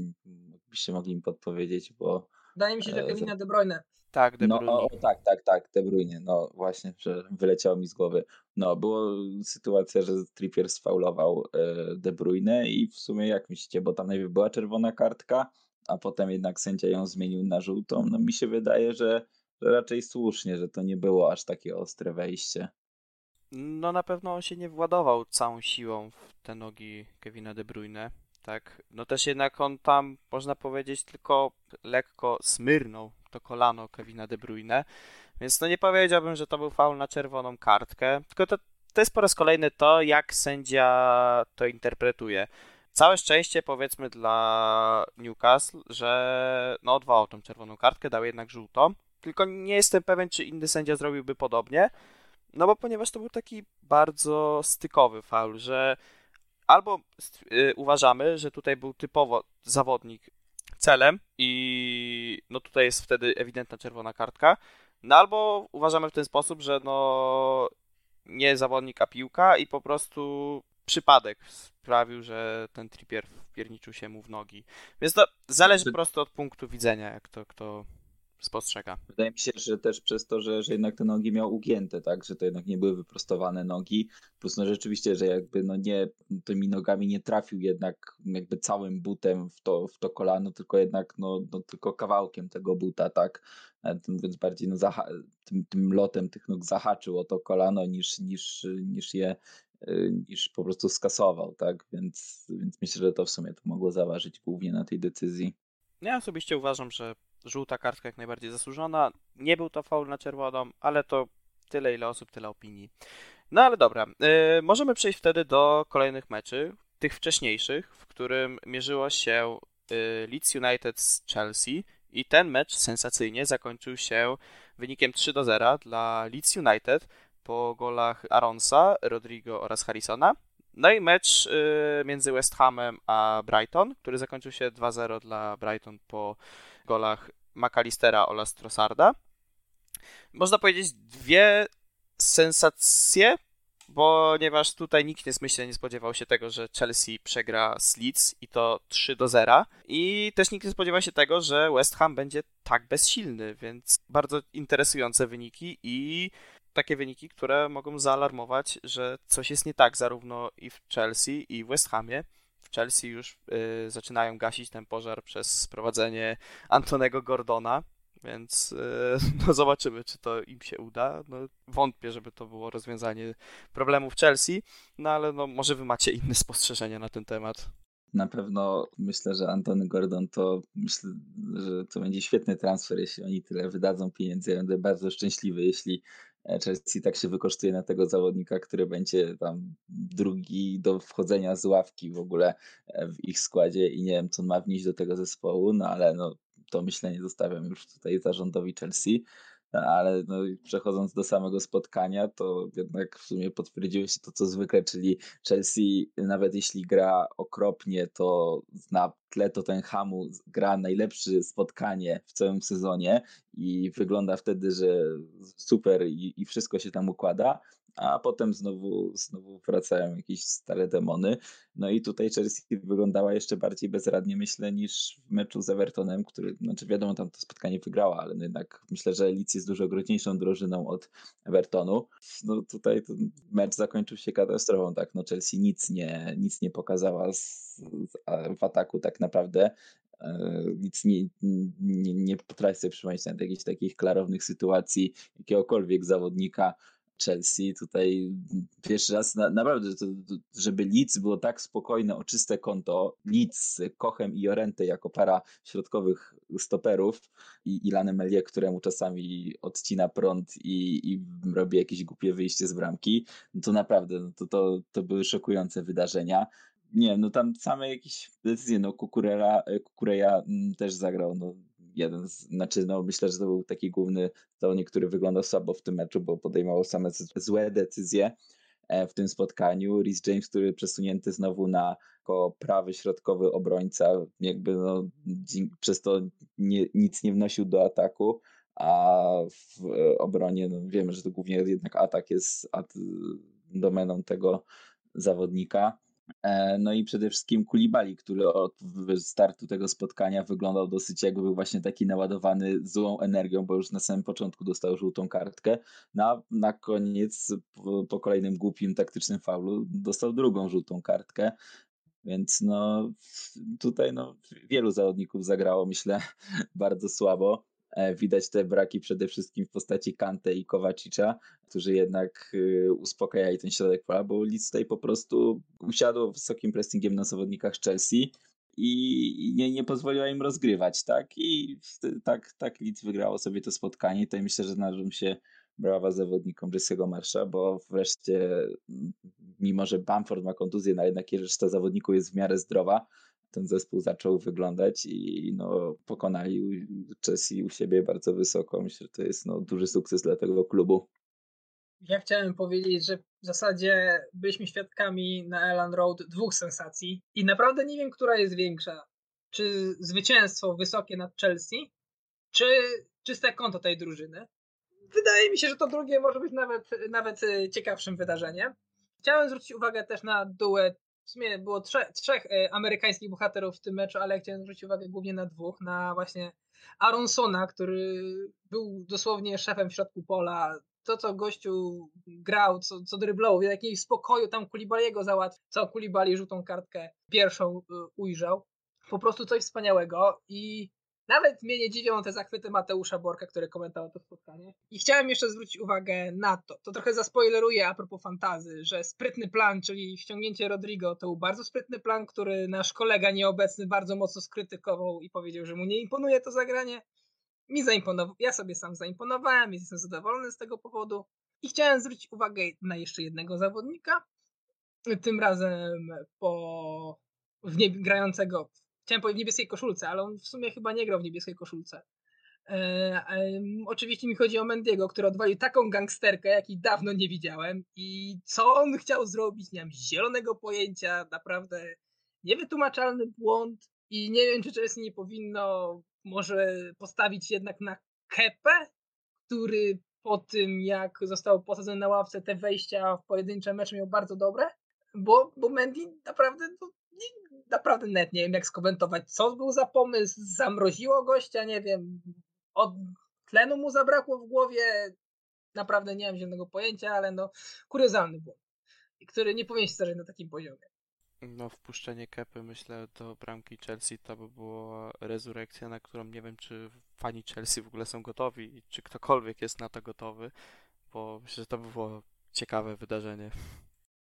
byście mogli mi podpowiedzieć, bo... Wydaje mi się, że e, Kevina De Bruyne. Tak, De Bruyne. No, o, tak, tak, tak, De Bruyne. No właśnie, że wyleciało mi z głowy. No, była sytuacja, że Trippier sfaulował e, De Bruyne i w sumie jak myślicie, bo tam najpierw była czerwona kartka, a potem jednak sędzia ją zmienił na żółtą. No mi się wydaje, że, że raczej słusznie, że to nie było aż takie ostre wejście. No na pewno on się nie władował całą siłą w te nogi Kevina De Bruyne tak. No też jednak on tam, można powiedzieć, tylko lekko smyrnął to kolano Kevina De Bruyne, więc no nie powiedziałbym, że to był faul na czerwoną kartkę, tylko to, to jest po raz kolejny to, jak sędzia to interpretuje. Całe szczęście powiedzmy dla Newcastle, że no odwołał tą czerwoną kartkę, dał jednak żółtą, tylko nie jestem pewien, czy inny sędzia zrobiłby podobnie, no bo ponieważ to był taki bardzo stykowy faul, że albo y, uważamy, że tutaj był typowo zawodnik celem i no tutaj jest wtedy ewidentna czerwona kartka, No albo uważamy w ten sposób, że no nie zawodnik, a piłka i po prostu przypadek sprawił, że ten Trippier wpierniczył się mu w nogi. Więc to zależy po prostu od punktu widzenia, jak to kto spostrzega. Wydaje mi się, że też przez to, że, że jednak te nogi miał ugięte, tak, że to jednak nie były wyprostowane nogi, plus no rzeczywiście, że jakby no nie, tymi nogami nie trafił jednak jakby całym butem w to, w to kolano, tylko jednak no, no tylko kawałkiem tego buta, tak, więc bardziej no, tym, tym lotem tych nóg zahaczył o to kolano niż, niż, niż je niż po prostu skasował, tak, więc, więc myślę, że to w sumie to mogło zaważyć głównie na tej decyzji. Ja osobiście uważam, że żółta kartka jak najbardziej zasłużona. Nie był to faul na czerwoną, ale to tyle ile osób, tyle opinii. No ale dobra, yy, możemy przejść wtedy do kolejnych meczy, tych wcześniejszych, w którym mierzyło się yy, Leeds United z Chelsea i ten mecz sensacyjnie zakończył się wynikiem 3 do 0 dla Leeds United po golach Aronsa, Rodrigo oraz Harrisona. No i mecz yy, między West Hamem a Brighton, który zakończył się 2-0 dla Brighton po golach McAllistera oraz Trossarda. Można powiedzieć dwie sensacje, ponieważ tutaj nikt nie, myślę, nie spodziewał się tego, że Chelsea przegra z Leeds i to 3 do 0. I też nikt nie spodziewał się tego, że West Ham będzie tak bezsilny, więc bardzo interesujące wyniki i takie wyniki, które mogą zaalarmować, że coś jest nie tak zarówno i w Chelsea i w West Hamie w Chelsea już y, zaczynają gasić ten pożar przez sprowadzenie Antonego Gordona, więc y, no zobaczymy, czy to im się uda. No, wątpię, żeby to było rozwiązanie problemów Chelsea, no ale no, może wy macie inne spostrzeżenia na ten temat. Na pewno myślę, że Antony Gordon to myślę, że to będzie świetny transfer, jeśli oni tyle wydadzą pieniędzy. Ja będę bardzo szczęśliwy, jeśli Chelsea tak się wykosztuje na tego zawodnika, który będzie tam drugi do wchodzenia z ławki w ogóle e, w ich składzie i nie wiem, co on ma wnieść do tego zespołu, no ale no, to myślenie zostawiam już tutaj zarządowi Chelsea ale no, przechodząc do samego spotkania, to jednak w sumie potwierdziło się to, co zwykle, czyli Chelsea, nawet jeśli gra okropnie, to na tle Tottenhamu gra najlepsze spotkanie w całym sezonie i wygląda wtedy, że super i, i wszystko się tam układa a potem znowu, znowu wracają jakieś stare demony. No i tutaj Chelsea wyglądała jeszcze bardziej bezradnie, myślę, niż w meczu z Evertonem, który, znaczy wiadomo, tam to spotkanie wygrała, ale no jednak myślę, że Leeds jest dużo groźniejszą drużyną od Evertonu. No tutaj mecz zakończył się katastrofą, tak, no Chelsea nic nie, nic nie pokazała z, z, w ataku tak naprawdę e, nic nie, nie, nie potrafię sobie przypomnieć jakichś takich klarownych sytuacji jakiegokolwiek zawodnika, Chelsea. Tutaj pierwszy raz na, naprawdę, to, żeby Leeds było tak spokojne o czyste konto, Leeds Kochem i Jorente jako para środkowych stoperów i Ilanem Melie, któremu czasami odcina prąd i, i robi jakieś głupie wyjście z bramki, no to naprawdę no to, to, to były szokujące wydarzenia nie no tam same jakieś decyzje, no Kukureja, Kukureja mm, też zagrał no, jeden z, znaczy no myślę, że to był taki główny zawodnik, który wyglądał słabo w tym meczu, bo podejmował same złe decyzje e, w tym spotkaniu. Rhys James, który przesunięty znowu na prawy środkowy obrońca, jakby no, przez to nie, nic nie wnosił do ataku, a w obronie no, wiemy, że to głównie jednak atak jest domeną tego zawodnika. E, no i przede wszystkim Kulibali, który od startu tego spotkania wyglądał dosyć jakby był właśnie taki naładowany złą energią, bo już na samym początku dostał żółtą kartkę. Na, na koniec po, po kolejnym głupim taktycznym faulu dostał drugą żółtą kartkę. Więc no tutaj no, wielu zawodników zagrało, myślę, bardzo słabo. E, widać te braki przede wszystkim w postaci Kante i Kowacicza, którzy jednak y, uspokajali ten środek pola, bo Leeds tutaj po prostu usiadło wysokim pressingiem na zawodnikach Chelsea i nie, nie pozwoliła im rozgrywać, tak? I tak, tak Leeds wygrało sobie to spotkanie. Tutaj myślę, że należą się brawa zawodnikom Jesse'ego Marsza, bo wreszcie, mimo że Bamford ma kontuzję, no jednak reszta zawodników jest w miarę zdrowa, ten zespół zaczął wyglądać i no, pokonali Chelsea u siebie bardzo wysoko. Myślę, że to jest no, duży sukces dla tego klubu. Ja chciałem powiedzieć, że w zasadzie byliśmy świadkami na Elan Road dwóch sensacji i naprawdę nie wiem, która jest większa. Czy zwycięstwo wysokie nad Chelsea, czy czyste konto tej drużyny. wydaje mi się, że to drugie może być nawet, nawet ciekawszym wydarzeniem. Chciałem zwrócić uwagę też na duet. W sumie było trzech, e, amerykańskich bohaterów w tym meczu, ale chciałem zwrócić uwagę głównie na dwóch. Na właśnie Aronsona, który był dosłownie szefem w środku pola. To, co gościu grał, co, co dryblował, w jakimś spokoju tam Kulibaliego załatwił, co Kulibali żółtą kartkę pierwszą ujrzał. Po prostu coś wspaniałego i nawet mnie nie dziwią te zachwyty Mateusza Borka, który komentował to spotkanie. I chciałem jeszcze zwrócić uwagę na to, to trochę zaspoileruję a propos fantazy, że sprytny plan, czyli ściągnięcie Rodrigo, to był bardzo sprytny plan, który nasz kolega nieobecny bardzo mocno skrytykował i powiedział, że mu nie imponuje to zagranie. Mi zaimponował, ja sobie sam zaimponowałem, jestem zadowolony z tego powodu. I chciałem zwrócić uwagę na jeszcze jednego zawodnika, tym razem po w nie, grającego chciałem powiedzieć w niebieskiej koszulce, ale on w sumie chyba nie grał w niebieskiej koszulce. E, oczywiście mi chodzi o Mendiego, który odwalił taką gangsterkę, jakiej dawno nie widziałem. I co on chciał zrobić, nie mam zielonego pojęcia, naprawdę niewytłumaczalny błąd. I nie wiem, czy Chelsea nie powinno może postawić jednak na Kepę, który po tym, jak został posadzony na ławce, te wejścia w pojedyncze mecze miał bardzo dobre, bo, bo Mendy naprawdę no, naprawdę net nie wiem jak skomentować, co był za pomysł, zamroziło gościa, nie wiem, od tlenu mu zabrakło w głowie, naprawdę nie mam zielonego pojęcia, ale no kuriozalny błąd, który nie powinien się zdarzyć na takim poziomie. No, wpuszczenie Kepy, myślę, do bramki Chelsea to by była rezurekcja, na którą nie wiem, czy fani Chelsea w ogóle są gotowi, czy ktokolwiek jest na to gotowy, bo myślę, że to by było ciekawe wydarzenie.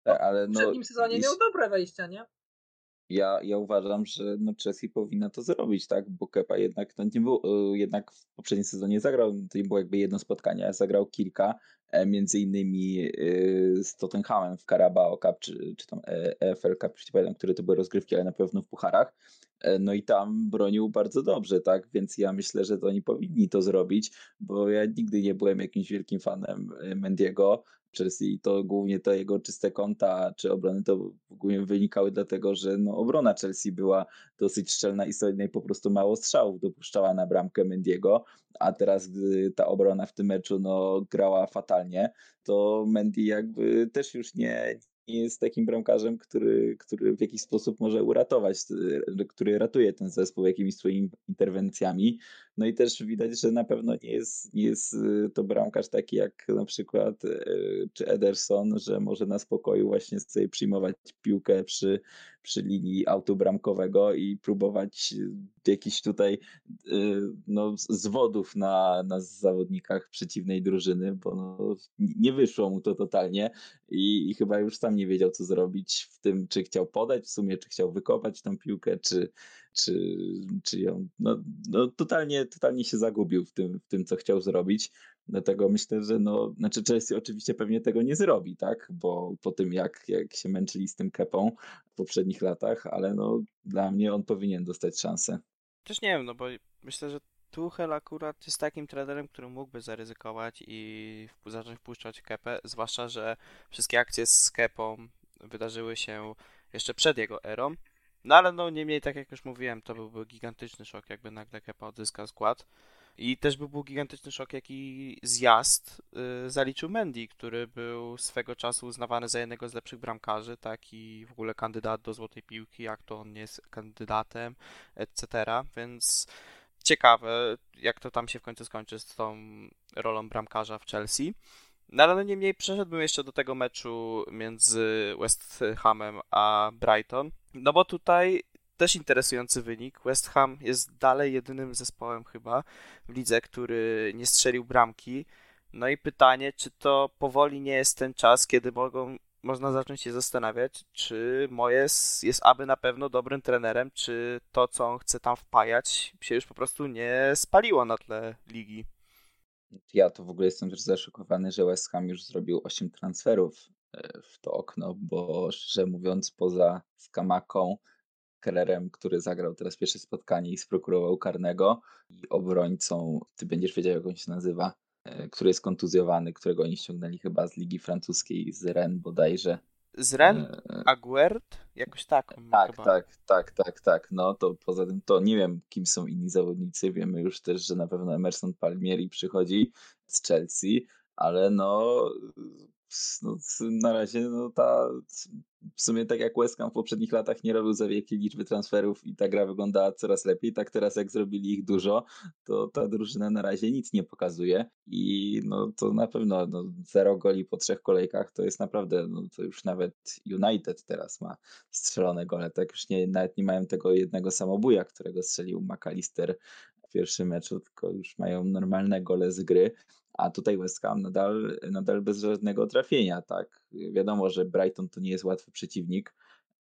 Tak, ale no, w przednim sezonie miał dobre wejścia, nie? Ja, ja uważam, że no Chelsea powinna to zrobić, tak? Bo Kepa jednak, no nie był, e, jednak w poprzednim sezonie zagrał, to nie było jakby jedno spotkanie, zagrał kilka, e, między innymi e, z Tottenhamem w Carabao Cup, czy, czy tam EFL Cup, nie pamiętam, które to były rozgrywki, ale na pewno w pucharach. No i tam bronił bardzo dobrze, tak? Więc ja myślę, że to oni powinni to zrobić, bo ja nigdy nie byłem jakimś wielkim fanem Mendiego. Chelsea to głównie te jego czyste konta czy obrony to głównie wynikały dlatego, że no, obrona Chelsea była dosyć szczelna i solidna i po prostu mało strzałów dopuszczała na bramkę Mendiego, a teraz gdy ta obrona w tym meczu no, grała fatalnie, to Mendy jakby też już nie, jest takim bramkarzem, który, który w jakiś sposób może uratować, który ratuje ten zespół jakimiś swoimi interwencjami. No i też widać, że na pewno nie jest, nie jest y, to bramkarz taki jak na przykład y, czy Ederson, że może na spokoju właśnie sobie przyjmować piłkę przy, przy linii autobramkowego i próbować jakichś tutaj y, no, zwodów na, na zawodnikach przeciwnej drużyny, bo no, nie wyszło mu to totalnie i, i chyba już sam nie wiedział, co zrobić w tym, czy chciał podać w sumie, czy chciał wykopać tą piłkę, czy, czy, czy ją. No, no totalnie, totalnie się zagubił w tym, w tym, co chciał zrobić. Dlatego myślę, że no, znaczy Chelsea oczywiście pewnie tego nie zrobi, tak? Bo po tym jak, jak się męczyli z tym kepą w poprzednich latach, ale no dla mnie on powinien dostać szansę. Też nie wiem, no bo myślę, że Tuchel akurat jest takim trenerem, który mógłby zaryzykować i zacząć wpuszczać kepę, zwłaszcza, że wszystkie akcje z kepą wydarzyły się jeszcze przed jego erą. No ale no niemniej, tak jak już mówiłem, to byłby gigantyczny szok, jakby nagle Kepa odzyskał skład. I też by był gigantyczny szok, jaki zjazd y, zaliczył Mendy, który był swego czasu uznawany za jednego z lepszych bramkarzy, tak i w ogóle kandydat do złotej piłki, jak to on jest kandydatem, etc. Więc ciekawe, jak to tam się w końcu skończy z tą rolą bramkarza w Chelsea. No ale no niemniej przeszedłbym jeszcze do tego meczu między West Hamem a Brighton. No bo tutaj też interesujący wynik. West Ham jest dalej jedynym zespołem chyba w lidze, który nie strzelił bramki. No i pytanie, czy to powoli nie jest ten czas, kiedy mogą, można zacząć się zastanawiać, czy Mojes jest aby na pewno dobrym trenerem, czy to, co on chce tam wpajać, się już po prostu nie spaliło na tle ligi. Ja to w ogóle jestem też zaszokowany, że West Ham już zrobił 8 transferów e, w to okno, bo szczerze mówiąc, poza Skamaką, Kellerem, który zagrał teraz pierwsze spotkanie i sprokurował karnego, i obrońcą, ty będziesz wiedział, jak on się nazywa, e, który jest kontuzjowany, którego oni ściągnęli chyba z Ligi Francuskiej, z Rennes bodajże. Z Ren Aguert? Jakoś tak. Tak, chyba. tak, tak, tak, tak. No to poza tym to nie wiem, kim są inni zawodnicy. Wiemy już też, że na pewno Emerson Palmieri przychodzi z Chelsea, ale no, no na razie no ta w sumie tak jak West Ham w poprzednich latach nie robił za wielkiej liczby transferów i ta gra wyglądała coraz lepiej, tak teraz jak zrobili ich dużo, to ta drużyna na razie nic nie pokazuje i no to na pewno no, zero goli po trzech kolejkach to jest naprawdę, no to już nawet United teraz ma strzelone gole, tak już nie, nawet nie mają tego jednego samobuja, którego strzelił McAllister w pierwszym meczu, tylko już mają normalne gole z gry a tutaj West Ham nadal, nadal bez żadnego trafienia, tak. Wiadomo, że Brighton to nie jest łatwy przeciwnik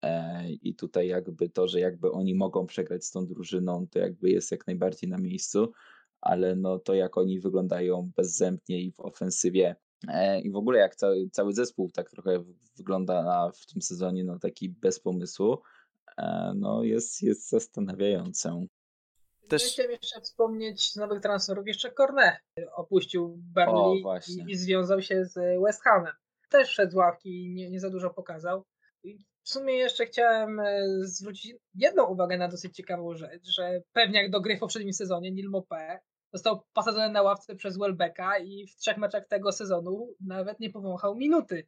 e, i tutaj jakby to, że jakby oni mogą przegrać z tą drużyną, to jakby jest jak najbardziej na miejscu, ale no to jak oni wyglądają bezzębnie i w ofensywie e, i w ogóle jak cały, cały zespół tak trochę wygląda na, w tym sezonie, no taki bez pomysłu, e, no jest, jest zastanawiające. Też... Ja chciałem jeszcze wspomnieć z nowych transferów, jeszcze Cornet opuścił Burnley i, i, związał się z West Hamem. Też szedł z ławki i nie, nie za dużo pokazał. I w sumie jeszcze chciałem e, zwrócić jedną uwagę na dosyć ciekawą rzecz, że pewnie jak do gry w poprzednim sezonie Nil Mopé został posadzony na ławce przez Welbecka i w trzech meczach tego sezonu nawet nie powąchał minuty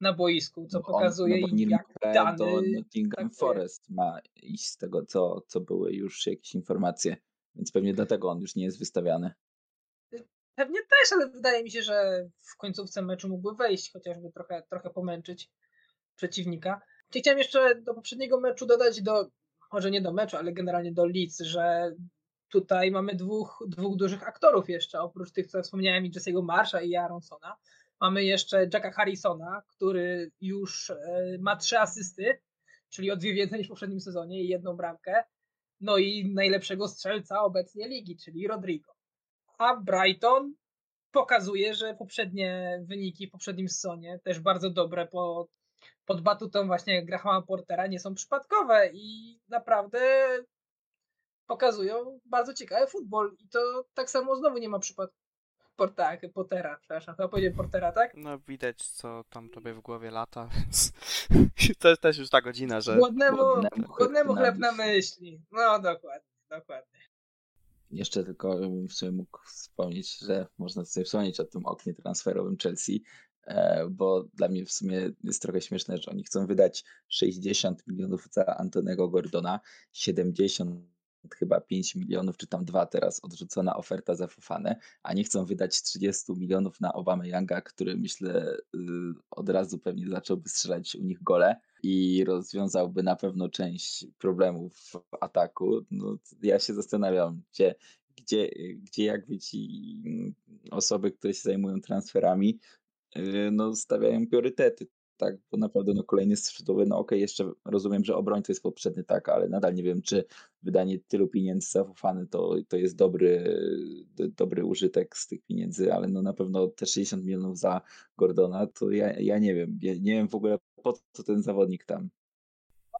na boisku, co no pokazuje, on, no jak dany... do Nottingham tak Forest ma iść z tego, co, co były już jakieś informacje, więc pewnie dlatego on już nie jest wystawiany. Pewnie też, ale wydaje mi się, że w końcówce meczu mógłby wejść, chociażby trochę, trochę pomęczyć przeciwnika. Chciałem jeszcze do poprzedniego meczu dodać do, może nie do meczu, ale generalnie do Leeds, że tutaj mamy dwóch, dwóch dużych aktorów jeszcze, oprócz tych, co wspomniałem, i Jesse'ego Marsha i Aronsona. Mamy jeszcze Jacka Harrisona, który już e, ma trzy asysty, czyli o dwie więcej niż w poprzednim sezonie i jedną bramkę. No i najlepszego strzelca obecnie ligi, czyli Rodrigo. A Brighton pokazuje, że poprzednie wyniki w poprzednim sezonie, też bardzo dobre pod, pod batutą właśnie Grahama Portera, nie są przypadkowe i naprawdę pokazują bardzo ciekawy futbol. I to tak samo znowu nie ma przypadku Porta, Pottera, przepraszam, chyba powiedziałem Portera, tak? No widać, co tam tobie w głowie lata, więc to jest też już ta godzina, że... Głodnemu, głodnemu chleb na myśli. No, dokładnie, dokładnie. Jeszcze tylko bym w sumie mógł wspomnieć, że można sobie wspomnieć o tym oknie transferowym Chelsea, e, bo dla mnie w sumie jest trochę śmieszne, że oni chcą wydać 60 milionów za Antonego Gordona, 70 chyba 5 milionów, czy tam dwa teraz odrzucona oferta za Fofanę, a nie chcą wydać 30 milionów na Obama Younga, który myślę y, od razu pewnie zacząłby strzelać u nich gole i rozwiązałby na pewno część problemów w ataku. No, ja się zastanawiam, gdzie, gdzie, gdzie jakby ci osoby, które się zajmują transferami, y, no, stawiają priorytety tak, bo naprawdę no, kolejny skrzydłowy, no okej, okay, jeszcze rozumiem, że obrońca jest poprzedni, tak, ale nadal nie wiem, czy wydanie tylu pieniędzy za Fofany to, to jest dobry, dobry użytek z tych pieniędzy, ale no na pewno te 60 milionów za Gordona, to ja, ja nie wiem, ja nie wiem w ogóle po co ten zawodnik tam.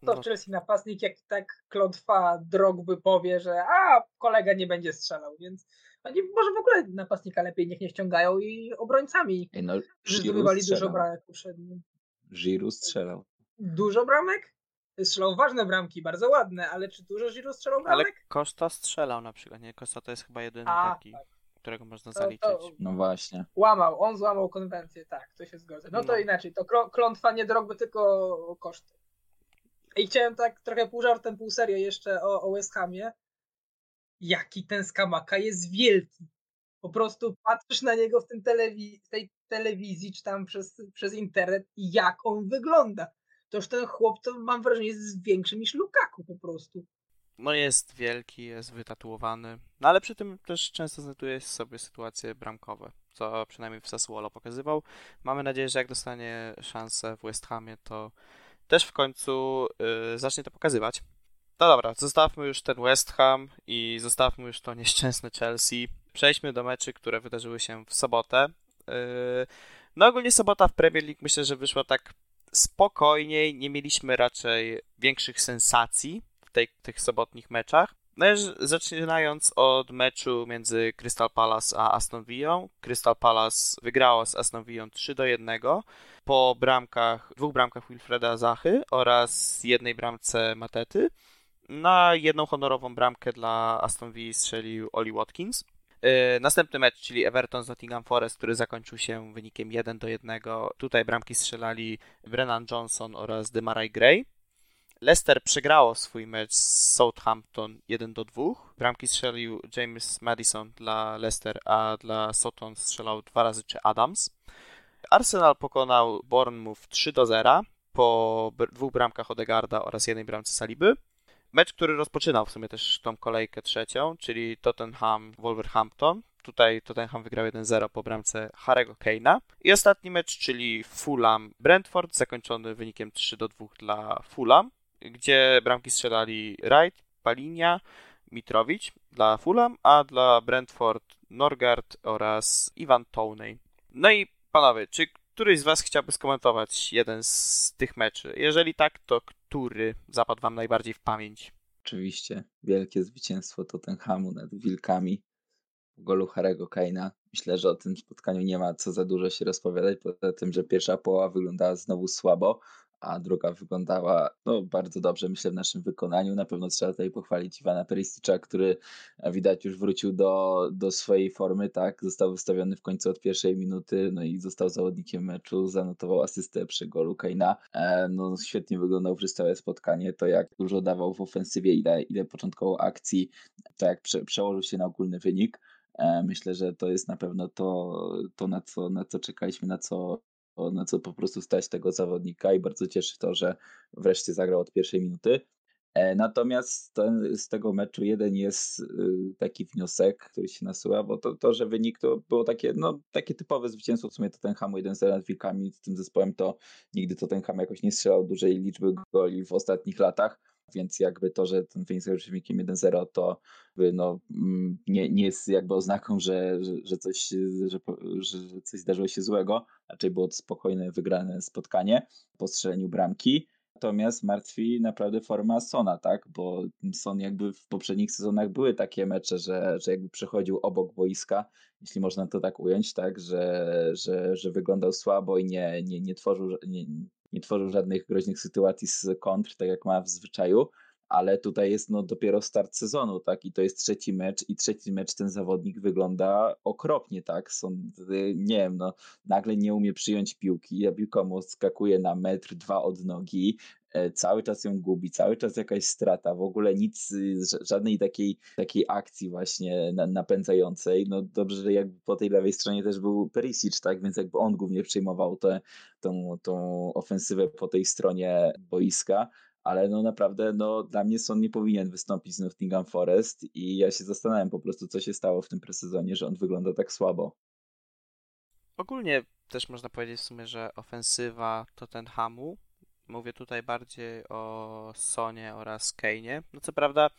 No to w Chelsea napastnik, jak tak klątwa Drogby powie, że a, kolega nie będzie strzelał, więc oni może w ogóle napastnika lepiej niech nie ściągają i obrońcami, no, że zdobywali dużo bramek poprzednim. Giroud strzelał. Dużo bramek? Strzelał ważne bramki, bardzo ładne, ale czy dużo Giroud strzelał bramek? Ale Costa strzelał na przykład, nie? Costa to jest chyba jedyny A, taki, tak. którego można to, zaliczyć. To... No właśnie. Łamał, on złamał konwencję, tak, to się zgodzę. No, no. to inaczej, to klątwa nie drogby, tylko koszty. I chciałem tak trochę pół żartem, pół serio jeszcze o, o West Hamie. Jaki ten Skamaka jest wielki. Po prostu patrzysz na niego w, tym telewi- tej telewizji, czy tam przez, przez internet jak on wygląda. Toż ten chłop to mam wrażenie jest większy niż Lukaku po prostu. No jest wielki, jest wytatuowany, no ale przy tym też często znajduje sobie sytuacje bramkowe, co przynajmniej w Sassuolo pokazywał. Mamy nadzieję, że jak dostanie szansę w West Hamie, to też w końcu yy, zacznie to pokazywać. No dobra, zostawmy już ten West Ham i zostawmy już to nieszczęsne Chelsea. Przejdźmy do meczy, które wydarzyły się w sobotę. Yy, no ogólnie sobota w Premier League myślę, że wyszła tak spokojniej, nie mieliśmy raczej większych sensacji w tej, tych sobotnich meczach. No zaczynając od meczu między Crystal Palace a Aston Villą. Crystal Palace wygrało z Aston Villą 3 do 1 po bramkach, dwóch bramkach Wilfreda Zachy oraz jednej bramce Matety. Na jedną honorową bramkę dla Aston Villa strzelił Oli Watkins. Yy, następny mecz, czyli Everton z Nottingham Forest, który zakończył się wynikiem 1 do 1. Tutaj bramki strzelali Brennan Johnson oraz Demarai Gray. Leicester przegrało swój mecz z Southampton 1 do 2. Bramki strzelił James Madison dla Leicester, a dla Southampton strzelał dwa razy czy Adams. Arsenal pokonał Bournemouth 3 do 0 po dwóch bramkach Odegarda oraz jednej bramce Saliby. Mecz, który rozpoczynał w sumie też tą kolejkę trzecią, czyli Tottenham-Wolverhampton. Tutaj Tottenham wygrał 1-0 po bramce Harego Kane'a. I ostatni mecz, czyli Fulham-Brentford, zakończony wynikiem 3-2 dla Fulham, gdzie bramki strzelali Wright, Palinia, Mitrowicz dla Fulham, a dla Brentford Norgard oraz Ivan Towney. No i panowie, czy któryś z was chciałby skomentować jeden z tych meczy? Jeżeli tak, to który zapadł wam najbardziej w pamięć? Oczywiście. Wielkie zwycięstwo Tottenhamu nad Wilkami w golu Harego Kaina. Myślę, że o tym spotkaniu nie ma co za dużo się rozpowiadać, poza tym, że pierwsza połowa wyglądała znowu słabo, a druga wyglądała no, bardzo dobrze, myślę, w naszym wykonaniu. Na pewno trzeba tutaj pochwalić Iwana Peristicza, który e, widać już wrócił do, do swojej formy, tak, został wystawiony w końcu od pierwszej minuty, no i został zawodnikiem meczu, zanotował asystę przy golu Keina. E, no, świetnie wyglądał przez całe spotkanie, to jak dużo dawał w ofensywie, ile, ile początkowo akcji, to jak prze, przełożył się na ogólny wynik. E, myślę, że to jest na pewno to, to na, co, na co czekaliśmy, na co na co po prostu stać tego zawodnika i bardzo cieszy to, że wreszcie zagrał od pierwszej minuty. E, natomiast ten, z tego meczu jeden jest y, taki wniosek, który się nasuwa, bo to, to że wynik to było takie, no, takie typowe zwycięstwo w sumie Tottenhamu 1-0 nad Wilkami. Z tym zespołem to nigdy Tottenham jakoś nie strzelał dużej liczby goli w ostatnich latach więc jakby to, że ten wynik zakończył wynikiem 1-0, to no, mm, nie, nie jest jakby oznaką, że, że, że, coś, że, że coś zdarzyło się złego, raczej było to spokojne, wygrane spotkanie po strzeleniu bramki. Natomiast martwi naprawdę forma Sona, tak? Bo Son jakby w poprzednich sezonach były takie mecze, że, że jakby przechodził obok boiska, jeśli można to tak ująć, tak? Że, że, że wyglądał słabo i nie, nie, nie tworzył, nie, nie tworzył żadnych groźnych sytuacji z kontr, tak jak ma w zwyczaju, ale tutaj jest no dopiero start sezonu, tak, i to jest trzeci mecz i trzeci mecz ten zawodnik wygląda okropnie, tak, są, nie wiem, no nagle nie umie przyjąć piłki, a piłka mu skakuje na metr, dwa od nogi, cały czas ją gubi, cały czas jakaś strata, w ogóle nic, żadnej takiej, takiej akcji właśnie napędzającej. No dobrze, że jakby po tej lewej stronie też był Perisic, tak, więc jakby on głównie przyjmował tę tą, tą ofensywę po tej stronie boiska, ale no naprawdę no, dla mnie Son nie powinien wystąpić z Nottingham Forest i ja się zastanawiam po prostu, co się stało w tym presezonie, że on wygląda tak słabo. Ogólnie też można powiedzieć w sumie, że ofensywa Tottenhamu, mówię tutaj bardziej o Sonie oraz Kane'ie, no co prawda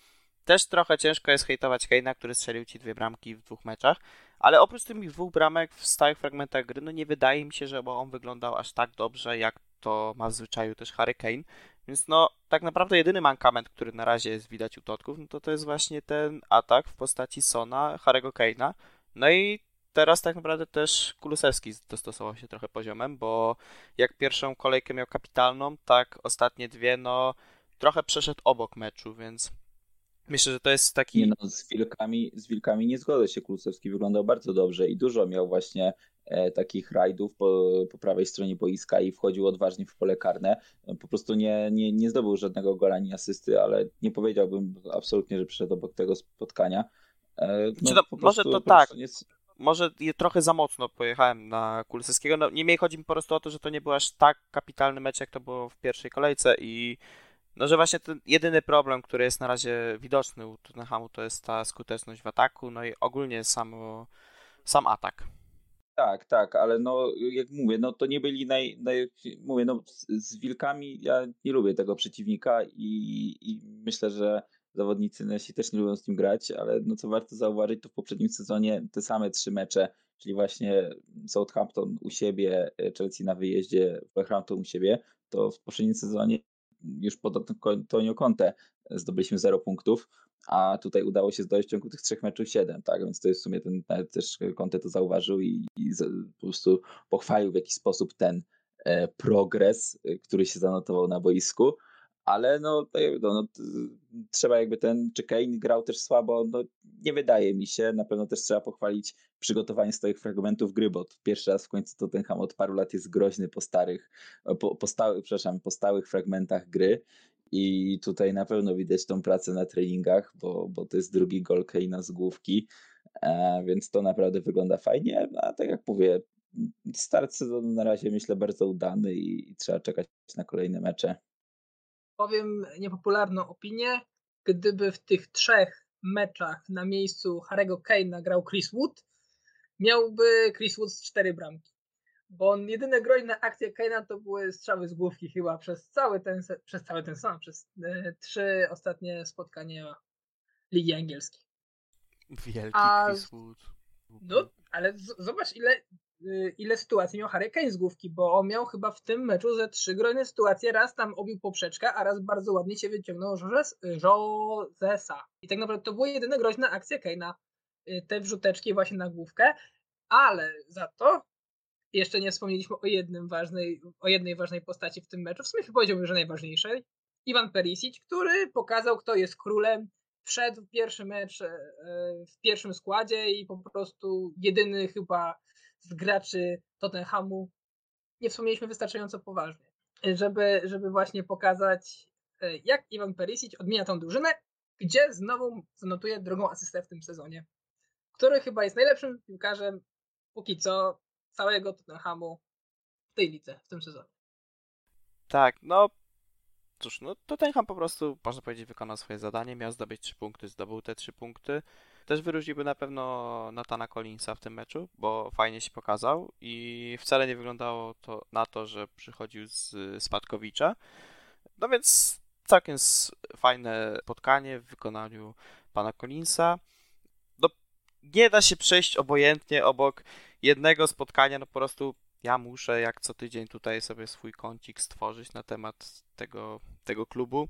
też trochę ciężko jest hejtować Kane'a, który strzelił ci dwie bramki w dwóch meczach, ale oprócz tych dwóch bramek w stałych fragmentach gry, no nie wydaje mi się, żeby on wyglądał aż tak dobrze, jak to ma w zwyczaju też Harry Kane. Więc no, tak naprawdę jedyny mankament, który na razie jest widać u Totków, no to to jest właśnie ten atak w postaci Sona, Harry'ego Kane'a. No i teraz tak naprawdę też Kulusewski dostosował się trochę poziomem, bo jak pierwszą kolejkę miał kapitalną, tak ostatnie dwie, no trochę przeszedł obok meczu, więc myślę, że to jest taki... Nie no, z wilkami, z wilkami nie zgodzę się, Kulusewski wyglądał bardzo dobrze i dużo miał właśnie E, takich rajdów po, po prawej stronie boiska i wchodził odważnie w pole karne. Po prostu nie, nie, nie zdobył żadnego gola ani asysty, ale nie powiedziałbym absolutnie, że przyszedł obok tego spotkania. E, no, to, może to tak. Może trochę za mocno pojechałem na Kulusewskiego. No, niemniej chodzi mi po prostu o to, że to nie był aż tak kapitalny mecz, jak to było w pierwszej kolejce i no, że właśnie ten jedyny problem, który jest na razie widoczny u Tottenhamu, to jest ta skuteczność w ataku, no i ogólnie samo, sam atak. Tak, tak, ale no jak mówię, no to nie byli naj, naj mówię, no z, z wilkami ja nie lubię tego przeciwnika i, i myślę, że zawodnicy nasi też nie lubią z nim grać, ale no co warto zauważyć, to w poprzednim sezonie te same trzy mecze, czyli właśnie Southampton u siebie, Chelsea na wyjeździe, Wolverhampton u siebie, to w poprzednim sezonie już pod Antonio Conte zdobyliśmy 0 punktów, a tutaj udało się zdobyć w ciągu tych trzech meczów 7, tak? Więc to jest w sumie ten nawet też Conte to zauważył i, i po prostu pochwalił w jakiś sposób ten e, progres, e, który się zanotował na boisku. Ale no, no, no, trzeba jakby ten, czy Kane grał też słabo, no nie wydaje mi się. Na pewno też trzeba pochwalić przygotowanie swoich fragmentów gry, bo pierwszy raz w końcu Tottenham od paru lat jest groźny po starych, po, po stałych, przepraszam, po stałych fragmentach gry i tutaj na pewno widać tą pracę na treningach, bo, bo to jest drugi gol Keina z główki, e, więc to naprawdę wygląda fajnie. A tak jak mówię, start sezonu na razie myślę bardzo udany i, i trzeba czekać na kolejne mecze. Powiem niepopularną opinię. Gdyby w tych trzech meczach na miejscu Harego Kane'a grał Chris Wood, miałby Chris Wood z cztery bramki bo on jedyne groźne akcje Kane'a to były strzały z główki chyba przez cały ten, przez cały ten sam, przez e, trzy ostatnie spotkania Ligi Angielskiej. Wielki A, Chris Wood. No, ale z, zobacz ile, ile sytuacji miał Harry Kane z główki, bo on miał chyba w tym meczu ze trzy groźne sytuacje, raz tam obił poprzeczkę, a raz bardzo ładnie się wyciągnął Josesa. I tak naprawdę to były jedyne groźne akcje Kane'a. Y, te wrzuteczki właśnie na główkę, ale za to jeszcze nie wspomnieliśmy o, jednym ważnej, o jednej ważnej postaci w tym meczu, w sumie powiedziałbym, że najważniejszej. Iwan Perisic, który pokazał, kto jest królem. Wszedł w pierwszy mecz e, w pierwszym składzie i po prostu jedyny chyba z graczy Tottenhamu nie wspomnieliśmy wystarczająco poważnie, żeby, żeby właśnie pokazać, e, jak Iwan Perisic odmienia tą drużynę, gdzie znowu zanotuje drugą asystę w tym sezonie, który chyba jest najlepszym piłkarzem póki co całego Tottenhamu w tej lidze, w tym sezonie. Tak, no cóż, no Tottenham po prostu, można powiedzieć, wykonał swoje zadanie, miał zdobyć trzy punkty, zdobył te trzy punkty. Też wyróżniłby na pewno Natana Collinsa w tym meczu, bo fajnie się pokazał i wcale nie wyglądało to na to, że przychodził z Spadkowicza. No więc całkiem fajne spotkanie w wykonaniu pana Collinsa. No, nie da się przejść obojętnie obok jednego spotkania, no po prostu ja muszę jak co tydzień tutaj sobie swój kącik stworzyć na temat tego, tego klubu.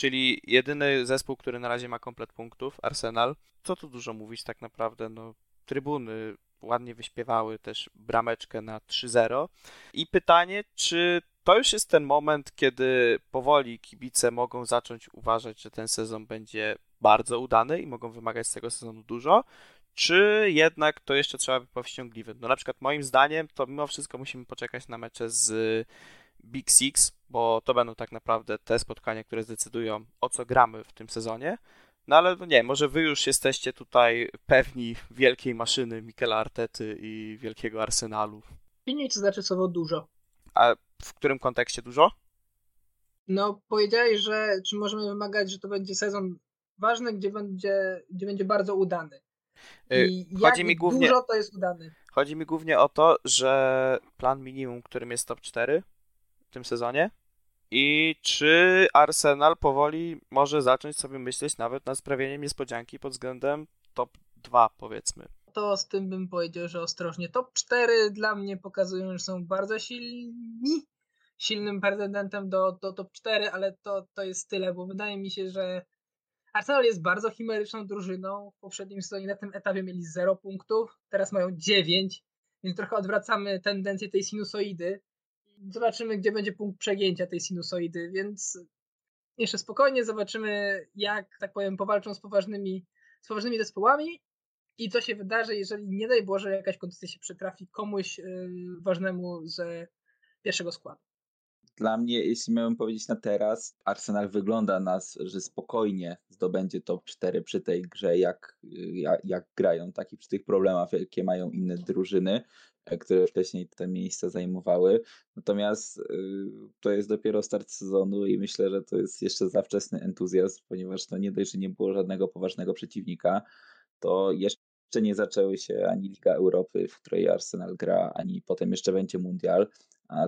Czyli jedyny zespół, który na razie ma komplet punktów, Arsenal. Co tu dużo mówić tak naprawdę, no trybuny ładnie wyśpiewały też brameczkę na 3-0. I pytanie, czy to już jest ten moment, kiedy powoli kibice mogą zacząć uważać, że ten sezon będzie bardzo udany i mogą wymagać z tego sezonu dużo, czy jednak to jeszcze trzeba być powściągliwy? No na przykład moim zdaniem to mimo wszystko musimy poczekać na mecze z Big Six, bo to będą tak naprawdę te spotkania, które zdecydują o co gramy w tym sezonie. No ale no nie, może wy już jesteście tutaj pewni wielkiej maszyny Mikela Artety i wielkiego Arsenalu. To znaczy słowo dużo. A w którym kontekście dużo? No powiedziałeś, że czy możemy wymagać, że to będzie sezon ważny, gdzie będzie, gdzie będzie bardzo udany. Y, I chodzi mi głównie, dużo to jest udany. Chodzi mi głównie o to, że plan minimum, którym jest top 4 w tym sezonie i czy Arsenal powoli może zacząć sobie myśleć nawet nad sprawieniem niespodzianki pod względem top 2 powiedzmy. To z tym bym powiedział, że ostrożnie. Top 4 dla mnie pokazują, że są bardzo silni, silnym pretendentem do, do top 4, ale to, to jest tyle, bo wydaje mi się, że Arsenal jest bardzo chimeryczną drużyną. W poprzednim sezonie na tym etapie mieli 0 punktów, teraz mają 9, więc trochę odwracamy tendencję tej sinusoidy. Zobaczymy, gdzie będzie punkt przegięcia tej sinusoidy, więc jeszcze spokojnie zobaczymy, jak, tak powiem, powalczą z poważnymi, z poważnymi zespołami i co się wydarzy, jeżeli nie daj Boże jakaś kondycja się przytrafi komuś yy, ważnemu z pierwszego składu. Dla mnie, jeśli miałbym powiedzieć na teraz, Arsenal wygląda nas, że spokojnie zdobędzie top 4 przy tej grze, jak, jak, jak grają, tak i przy tych problemach, jakie mają inne drużyny, które wcześniej te miejsca zajmowały. Natomiast y, to jest dopiero start sezonu i myślę, że to jest jeszcze za wczesny entuzjazm, ponieważ to nie dość, że nie było żadnego poważnego przeciwnika, to jeszcze jeszcze nie zaczęły się ani Liga Europy, w której Arsenal gra, ani potem jeszcze będzie Mundial.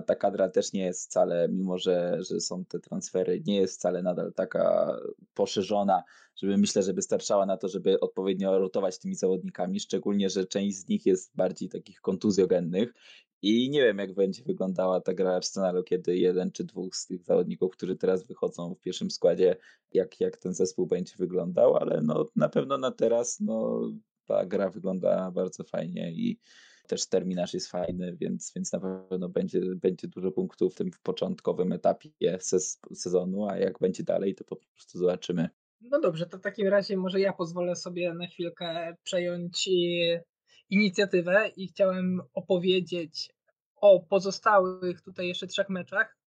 Ta kadra też nie jest wcale, mimo że, że są te transfery, nie jest wcale nadal taka poszerzona, żeby myślę, że wystarczała na to, żeby odpowiednio rotować tymi zawodnikami, szczególnie, że część z nich jest bardziej takich kontuzjogennych. I nie wiem, jak będzie wyglądała ta gra Arsenalu, kiedy jeden czy dwóch z tych zawodników, którzy teraz wychodzą w pierwszym składzie, jak, jak ten zespół będzie wyglądał, ale no, na pewno na teraz no, ta gra wygląda bardzo fajnie i też terminarz jest fajny, więc, więc na pewno będzie, będzie dużo punktów w tym początkowym etapie sezonu, a jak będzie dalej, to po prostu zobaczymy. No dobrze, to w takim razie może ja pozwolę sobie na chwilkę przejąć inicjatywę i chciałem opowiedzieć o pozostałych tutaj jeszcze trzech meczach.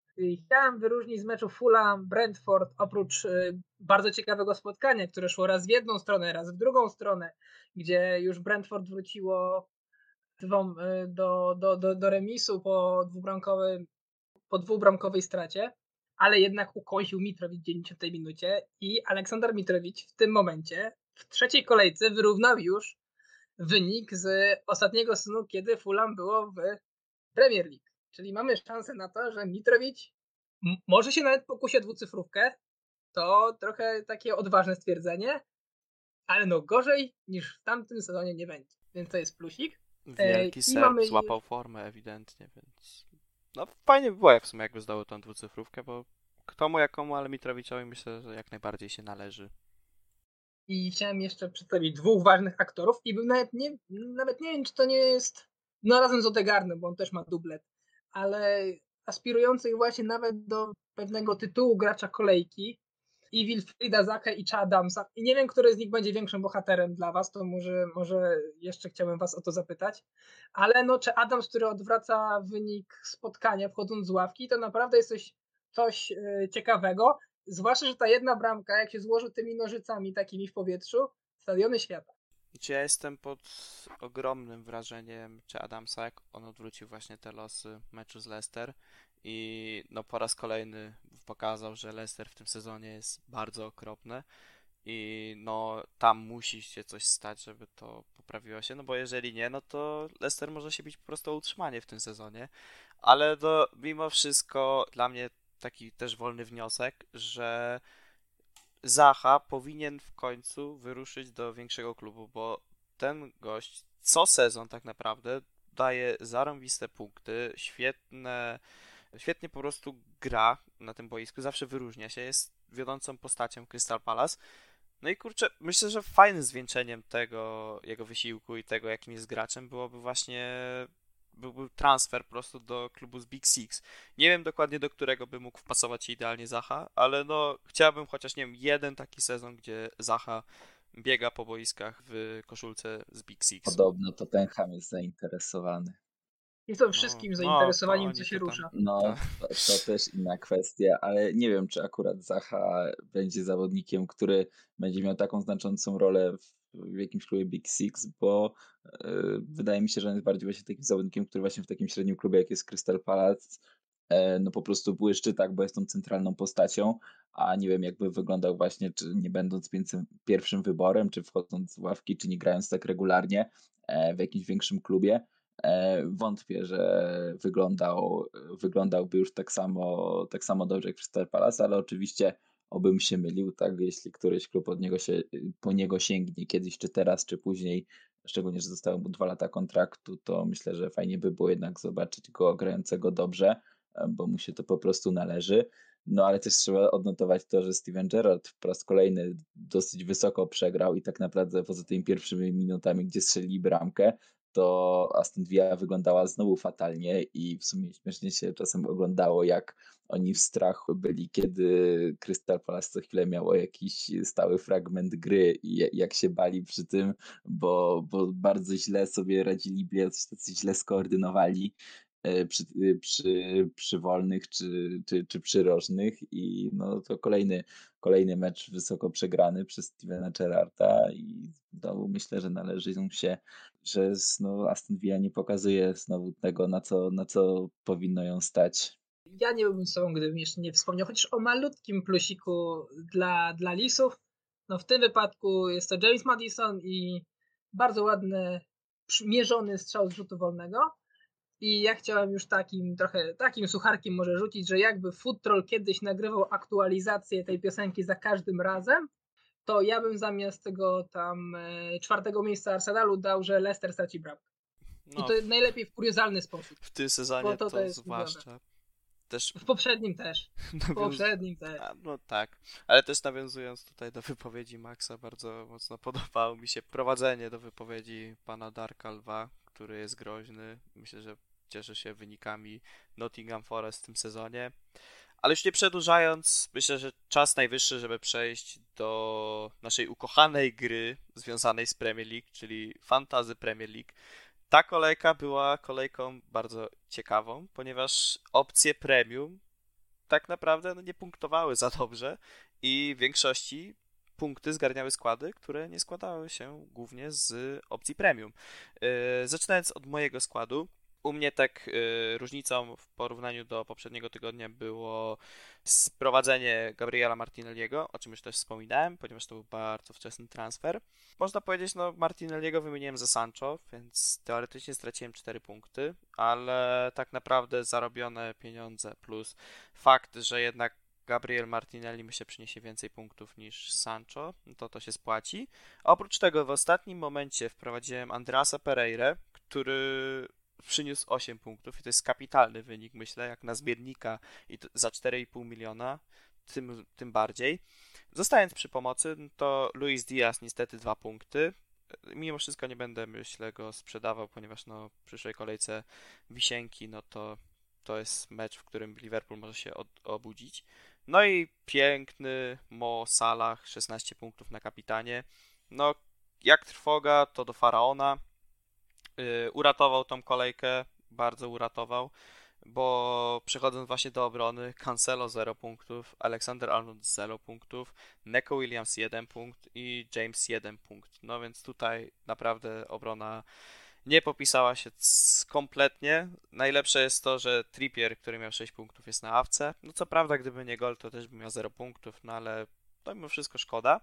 Chciałem wyróżnić z meczu Fulham Brentford oprócz y, bardzo ciekawego spotkania, które szło raz w jedną stronę, raz w drugą stronę, gdzie już Brentford wróciło y, do, do, do, do remisu po dwubramkowej, po dwubramkowej stracie, ale jednak ukoził Mitrowicz w 90 minucie i Aleksander Mitrowicz w tym momencie w trzeciej kolejce wyrównał już wynik z ostatniego snu, kiedy Fulham było w Premier League. Czyli mamy szansę na to, że Mitrowicz może się nawet pokusi o dwucyfrówkę. To trochę takie odważne stwierdzenie, ale no gorzej niż w tamtym sezonie nie będzie. Więc to jest plusik. Wielki Serb mamy... złapał formę ewidentnie, więc no fajnie by było jak w sumie jakby zdało tą dwucyfrówkę, bo kto mu jakomu, ale Mitrowiczowi myślę, że jak najbardziej się należy. I chciałem jeszcze przedstawić dwóch ważnych aktorów i bym nawet nie, nawet nie wiem, czy to nie jest no razem z Odegarnem, bo on też ma dublet, ale aspirujących właśnie nawet do pewnego tytułu gracza kolejki i Wilfrida Zaka i Chadamsa. I nie wiem, który z nich będzie większym bohaterem dla was, to może, może jeszcze chciałbym was o to zapytać. Ale no, czy Adams, który odwraca wynik spotkania wchodząc z ławki, to naprawdę jest coś, coś e, ciekawego. Zwłaszcza, że ta jedna bramka, jak się złoży tymi nożycami takimi w powietrzu, stadiony świata. Ja jestem pod ogromnym wrażeniem czy Adamsa, jak on odwrócił właśnie te losy meczu z Leicester i no po raz kolejny pokazał, że Leicester w tym sezonie jest bardzo okropne i no tam musi się coś stać, żeby to poprawiło się, no bo jeżeli nie, no to Leicester może się bić po prostu o utrzymanie w tym sezonie, ale do, mimo wszystko dla mnie taki też wolny wniosek, że Zacha powinien w końcu wyruszyć do większego klubu, bo ten gość co sezon tak naprawdę daje zarąbiste punkty, świetne, świetnie po prostu gra na tym boisku, zawsze wyróżnia się, jest wiodącą postacią Crystal Palace. No i kurczę, myślę, że fajnym zwieńczeniem tego jego wysiłku i tego, jakim jest graczem, byłoby właśnie byłby transfer po prostu do klubu z Big Six. Nie wiem dokładnie do którego by mógł wpasować się idealnie Zacha, ale no chciałbym chociaż, nie wiem, jeden taki sezon, gdzie Zacha biega po boiskach w koszulce z Big Six. Podobno to Tottenham jest zainteresowany. Jest to wszystkim no, zainteresowaniem, no, co się rusza. No, to, to, też inna kwestia, ale nie wiem, czy akurat Zacha będzie zawodnikiem, który będzie miał taką znaczącą rolę w w jakimś klubie Big Six, bo e, wydaje mi się, że on jest bardziej właśnie takim zawodnikiem, który właśnie w takim średnim klubie, jak jest Crystal Palace, e, no po prostu błyszczy, tak, bo jest tą centralną postacią, a nie wiem, jakby wyglądał właśnie, czy nie będąc pierwszym wyborem, czy wchodząc z ławki, czy nie grając tak regularnie e, w jakimś większym klubie. Wątpię, że wyglądał, wyglądałby już tak samo, tak samo dobrze jak Crystal Palace, ale oczywiście obym się mylił, tak, jeśli któryś klub od niego się, po niego sięgnie kiedyś, czy teraz, czy później, szczególnie, że zostało mu dwa lata kontraktu, to myślę, że fajnie by było jednak zobaczyć go grającego dobrze, bo mu się to po prostu należy. No ale też trzeba odnotować to, że Steven Gerrard po raz kolejny dosyć wysoko przegrał i tak naprawdę poza tymi pierwszymi minutami, gdzie strzeli bramkę, to Aston Villa wyglądała znowu fatalnie i w sumie śmiesznie się czasem oglądało, jak oni w strachu byli, kiedy Crystal Palace co chwilę miało jakiś stały fragment gry i jak się bali przy tym, bo, bo bardzo źle sobie radzili, tacy źle skoordynowali przy, przy, przy wolnych czy, czy, czy przyrożnych i no to kolejny, kolejny mecz wysoko przegrany przez Stevena Gerrarda i znowu myślę, że należy się że no, Aston Villa nie pokazuje znowu tego, na co, na co powinno ją stać. Ja nie byłbym sobą, gdybym jeszcze nie wspomniał chociaż o malutkim plusiku dla, dla Lisów. No w tym wypadku jest to James Madison i bardzo ładny, mierzony strzał z rzutu wolnego. I ja chciałem już takim trochę takim sucharkiem może rzucić, że jakby Foot Troll kiedyś nagrywał aktualizację tej piosenki za każdym razem, to ja bym zamiast tego tam e, czwartego miejsca Arsenalu dał, że Leicester straci bramkę. No. I to najlepiej w kuriozalny sposób. W tym sezonie to, to, to zwłaszcza. Też... W poprzednim też. W poprzednim też. A, no tak, ale też nawiązując tutaj do wypowiedzi Maxa, bardzo mocno podobało mi się prowadzenie do wypowiedzi pana Darka Lwa, który jest groźny. Myślę, że cieszy się wynikami Nottingham Forest w tym sezonie. Ale już nie przedłużając, myślę, że czas najwyższy, żeby przejść do naszej ukochanej gry związanej z Premier League, czyli Fantazy Premier League. Ta kolejka była kolejką bardzo ciekawą, ponieważ opcje premium tak naprawdę no, nie punktowały za dobrze i w większości punkty zgarniały składy, które nie składały się głównie z opcji premium. Yy, zaczynając od mojego składu, u mnie tak y, różnicą w porównaniu do poprzedniego tygodnia było sprowadzenie Gabriela Martinelliego, o czym już też wspominałem, ponieważ to był bardzo wczesny transfer. Można powiedzieć, no Martinelliego wymieniłem za Sancho, więc teoretycznie straciłem 4 punkty, ale tak naprawdę zarobione pieniądze plus fakt, że jednak Gabriel Martinelli się przyniesie więcej punktów niż Sancho, to to się spłaci. Oprócz tego w ostatnim momencie wprowadziłem Andrasa Pereira, który przyniósł 8 punktów i to jest kapitalny wynik, myślę, jak na zbiednika i za 4,5 miliona, tym, tym bardziej. Zostając przy pomocy, to Luis Diaz niestety 2 punkty. Mimo wszystko nie będę, myślę, go sprzedawał, ponieważ no, w przyszłej kolejce wisienki, no to to jest mecz, w którym Liverpool może się od, obudzić. No i piękny Mo Salah, 16 punktów na kapitanie. No, jak trwoga, to do Faraona. Y, uratował tą kolejkę, bardzo uratował, bo przechodząc właśnie do obrony, Cancelo 0 punktów, Alexander Arnold 0 punktów, Neko Williams 1 punkt i James 1 punkt. No więc tutaj naprawdę obrona nie popisała się kompletnie. Najlepsze jest to, że Trippier, który miał 6 punktów, jest na awce. No co prawda, gdyby nie gol, to też by miał 0 punktów, no ale to mimo wszystko szkoda.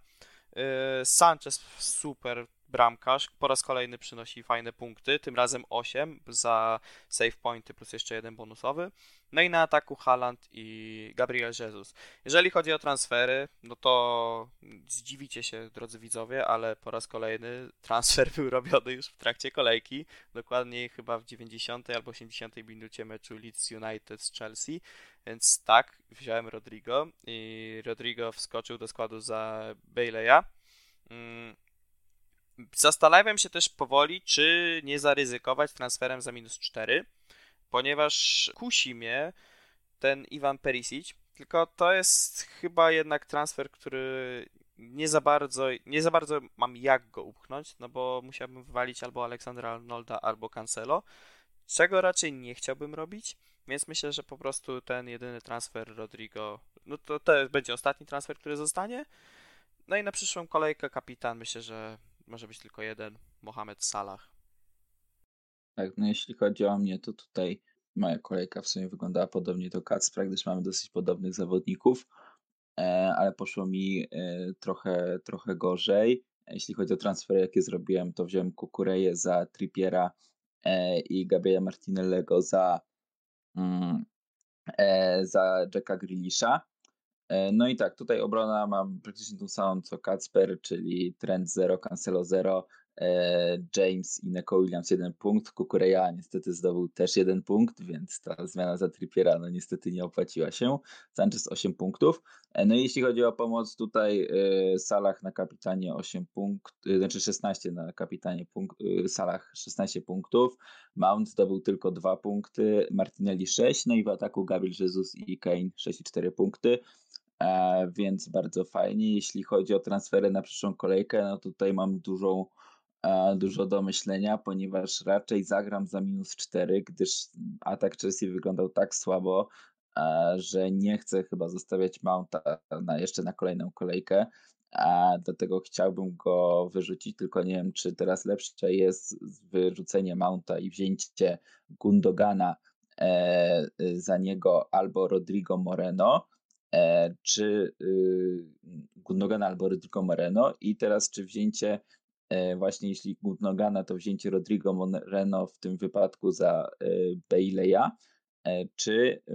Y, Sanchez super bramkarz po raz kolejny przynosi fajne punkty, tym razem 8 za save pointy plus jeszcze jeden bonusowy. No i na ataku Haaland i Gabriel Jesus. Jeżeli chodzi o transfery, no to zdziwicie się, drodzy widzowie, ale po raz kolejny transfer był robiony już w trakcie kolejki, dokładniej chyba w 90 albo 80 minucie meczu Leeds United z Chelsea. Więc tak, wziąłem Rodrigo i Rodrigo wskoczył do składu za Baileya. Zastanawiam się też powoli, czy nie zaryzykować transferem za minus 4, ponieważ kusi mnie ten Iwan Perisic, tylko to jest chyba jednak transfer, który nie za bardzo, nie za bardzo mam jak go upchnąć, no bo musiałbym wywalić albo Aleksandra Arnolda, albo Cancelo, czego raczej nie chciałbym robić, więc myślę, że po prostu ten jedyny transfer Rodrigo, no to, to będzie ostatni transfer, który zostanie. No i na przyszłą kolejkę kapitan myślę, że może być tylko jeden, Mohamed Salah. Tak, no jeśli chodzi o mnie, to tutaj moja kolejka w sumie wyglądała podobnie do Kacpra, gdyż mamy dosyć podobnych zawodników, e, ale poszło mi e, trochę, trochę gorzej. Jeśli chodzi o transfery, jakie zrobiłem, to wziąłem Kukureję za Trippiera e, i Gabriela Martinellego za, mm, za Jacka Grealisha. E, no i tak, tutaj obrona mam praktycznie tą samą co Kacper, czyli Trend 0, Cancelo 0, e, James i Neko Williams 1 punkt, Kukureya niestety zdobył też 1 punkt, więc ta zmiana za Trippiera no niestety nie opłaciła się. Sanchez 8 punktów. E, no i jeśli chodzi o pomoc, tutaj Salah na kapitanie 8 punktów, znaczy 16 na kapitanie punkt, Salah 16 punktów, Mount zdobył tylko 2 punkty, Martinelli 6, no i w ataku Gabriel Jesus i Kane 6 i 4 punkty. E, więc bardzo fajnie. Jeśli chodzi o transfery na przyszłą kolejkę, no tutaj mam dużą, e, dużo do myślenia, ponieważ raczej zagram za minus 4, gdyż atak Chelsea wyglądał tak słabo, e, że nie chcę chyba zostawiać Mounta na, jeszcze na kolejną kolejkę. A dlatego chciałbym go wyrzucić, tylko nie wiem, czy teraz lepsze jest wyrzucenie Mounta i wzięcie Gundogana za niego albo Rodrigo Moreno, E, czy y, Gundogana albo Rodrigo Moreno? I teraz czy wzięcie e, właśnie jeśli Gundogana to wzięcie Rodrigo Moreno w tym wypadku za e, Baileya? E, czy e,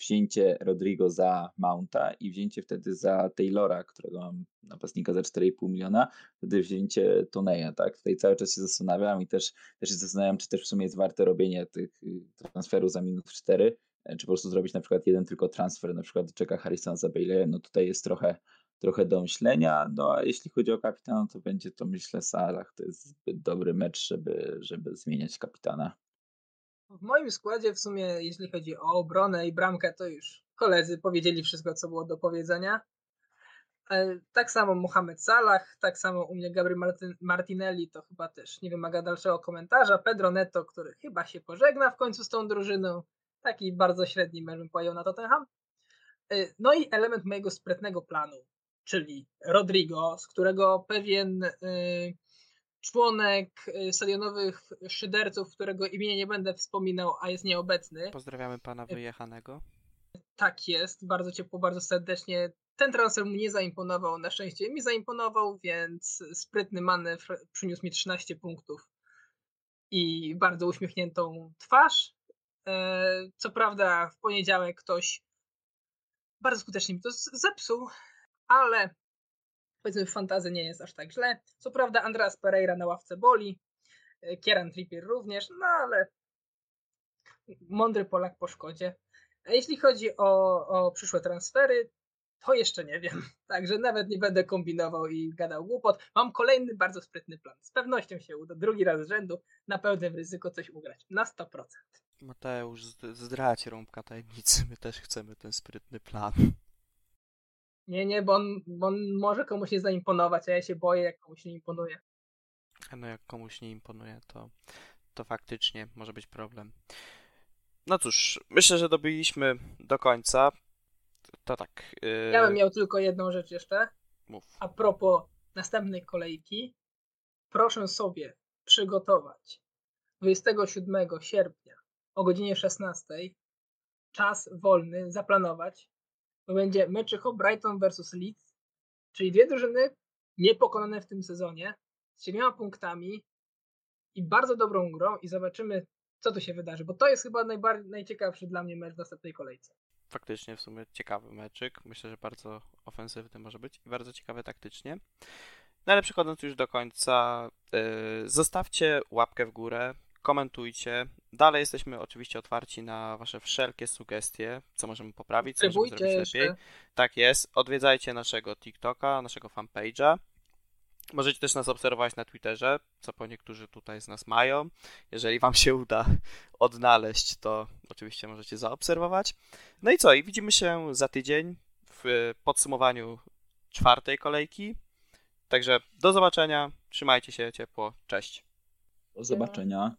wzięcie Rodrigo za Mounta i wzięcie wtedy za Taylora, którego mam napastnika za 4,5 miliona, wtedy wzięcie Toneja, tak? Tutaj cały czas się zastanawiam i też, też się zastanawiam, czy też w sumie jest warte robienie tych y, transferów za minus 4, e, czy po prostu zrobić na przykład jeden tylko transfer, na przykład czeka Harrison za Bailey, no tutaj jest trochę trochę do myślenia, no a jeśli chodzi o kapitana, to będzie to myślę Salah, to jest zbyt dobry mecz, żeby, żeby zmieniać kapitana. W moim składzie w sumie, jeśli chodzi o obronę i bramkę, to już koledzy powiedzieli wszystko, co było do powiedzenia. E, tak samo Mohamed Salah, tak samo u mnie Gabriel Martinelli, to chyba też nie wymaga dalszego komentarza. Pedro Neto, który chyba się pożegna w końcu z tą drużyną. Taki bardzo średni mecz bym powiedział na Tottenham. E, no i element mojego sprytnego planu, czyli Rodrigo, z którego pewien e, członek y, stadionowych szyderców, którego imienia nie będę wspominał, a jest nieobecny. Pozdrawiamy pana y, wyjechanego. Tak jest, bardzo ciepło, bardzo serdecznie. Ten transfer mu nie zaimponował, na szczęście mi zaimponował, więc sprytny manewr przyniósł mi 13 punktów i bardzo uśmiechniętą twarz. E, co prawda w poniedziałek ktoś bardzo skutecznie mi to zepsuł, ale powiedzmy w fantazy nie jest aż tak źle. Co prawda Andreas Pereira na ławce boli, e, Kieran Trippier również, no ale mądry Polak po szkodzie. A jeśli chodzi o, o przyszłe transfery, to jeszcze nie wiem. Także nawet nie będę kombinował i gadał głupot. Mam kolejny bardzo sprytny plan. Z pewnością się uda drugi raz z rzędu na pełnym ryzyko coś ugrać. Na 100%. Mateusz, zdrać rąbka tajemnicy. My też chcemy ten sprytny plan. Nie, nie, bo on, bo on może komuś nie zaimponować, a ja się boję, jak komuś nie imponuje. No jak komuś nie imponuje, to, to faktycznie może być problem. No cóż, myślę, że dobiliśmy do końca. To tak. Yy... Ja bym miał tylko jedną rzecz jeszcze. Mów. A propos następnej kolejki, proszę sobie przygotować 27 sierpnia o godzinie 16 czas wolny zaplanować to będzie meczycho Brighton versus Leeds, czyli dwie drużyny niepokonane w tym sezonie, z siedmioma punktami i bardzo dobrą grą i zobaczymy, co tu się wydarzy, bo to jest chyba najciekawszy dla mnie mecz w następnej kolejce. Faktycznie w sumie ciekawy meczyk. Myślę, że bardzo ofensywny może być i bardzo ciekawy taktycznie. No ale przechodząc już do końca, yy, zostawcie łapkę w górę, komentujcie. Dalej jesteśmy oczywiście otwarci na Wasze wszelkie sugestie, co możemy poprawić, co możemy zrobić lepiej. Jeszcze. Tak jest. Odwiedzajcie naszego TikToka, naszego fanpage'a. Możecie też nas obserwować na Twitterze, co po niektórzy tutaj z nas mają. Jeżeli Wam się uda odnaleźć, to oczywiście możecie zaobserwować. No i co? I widzimy się za tydzień w podsumowaniu czwartej kolejki. Także do zobaczenia. Trzymajcie się ciepło. Cześć. Do zobaczenia.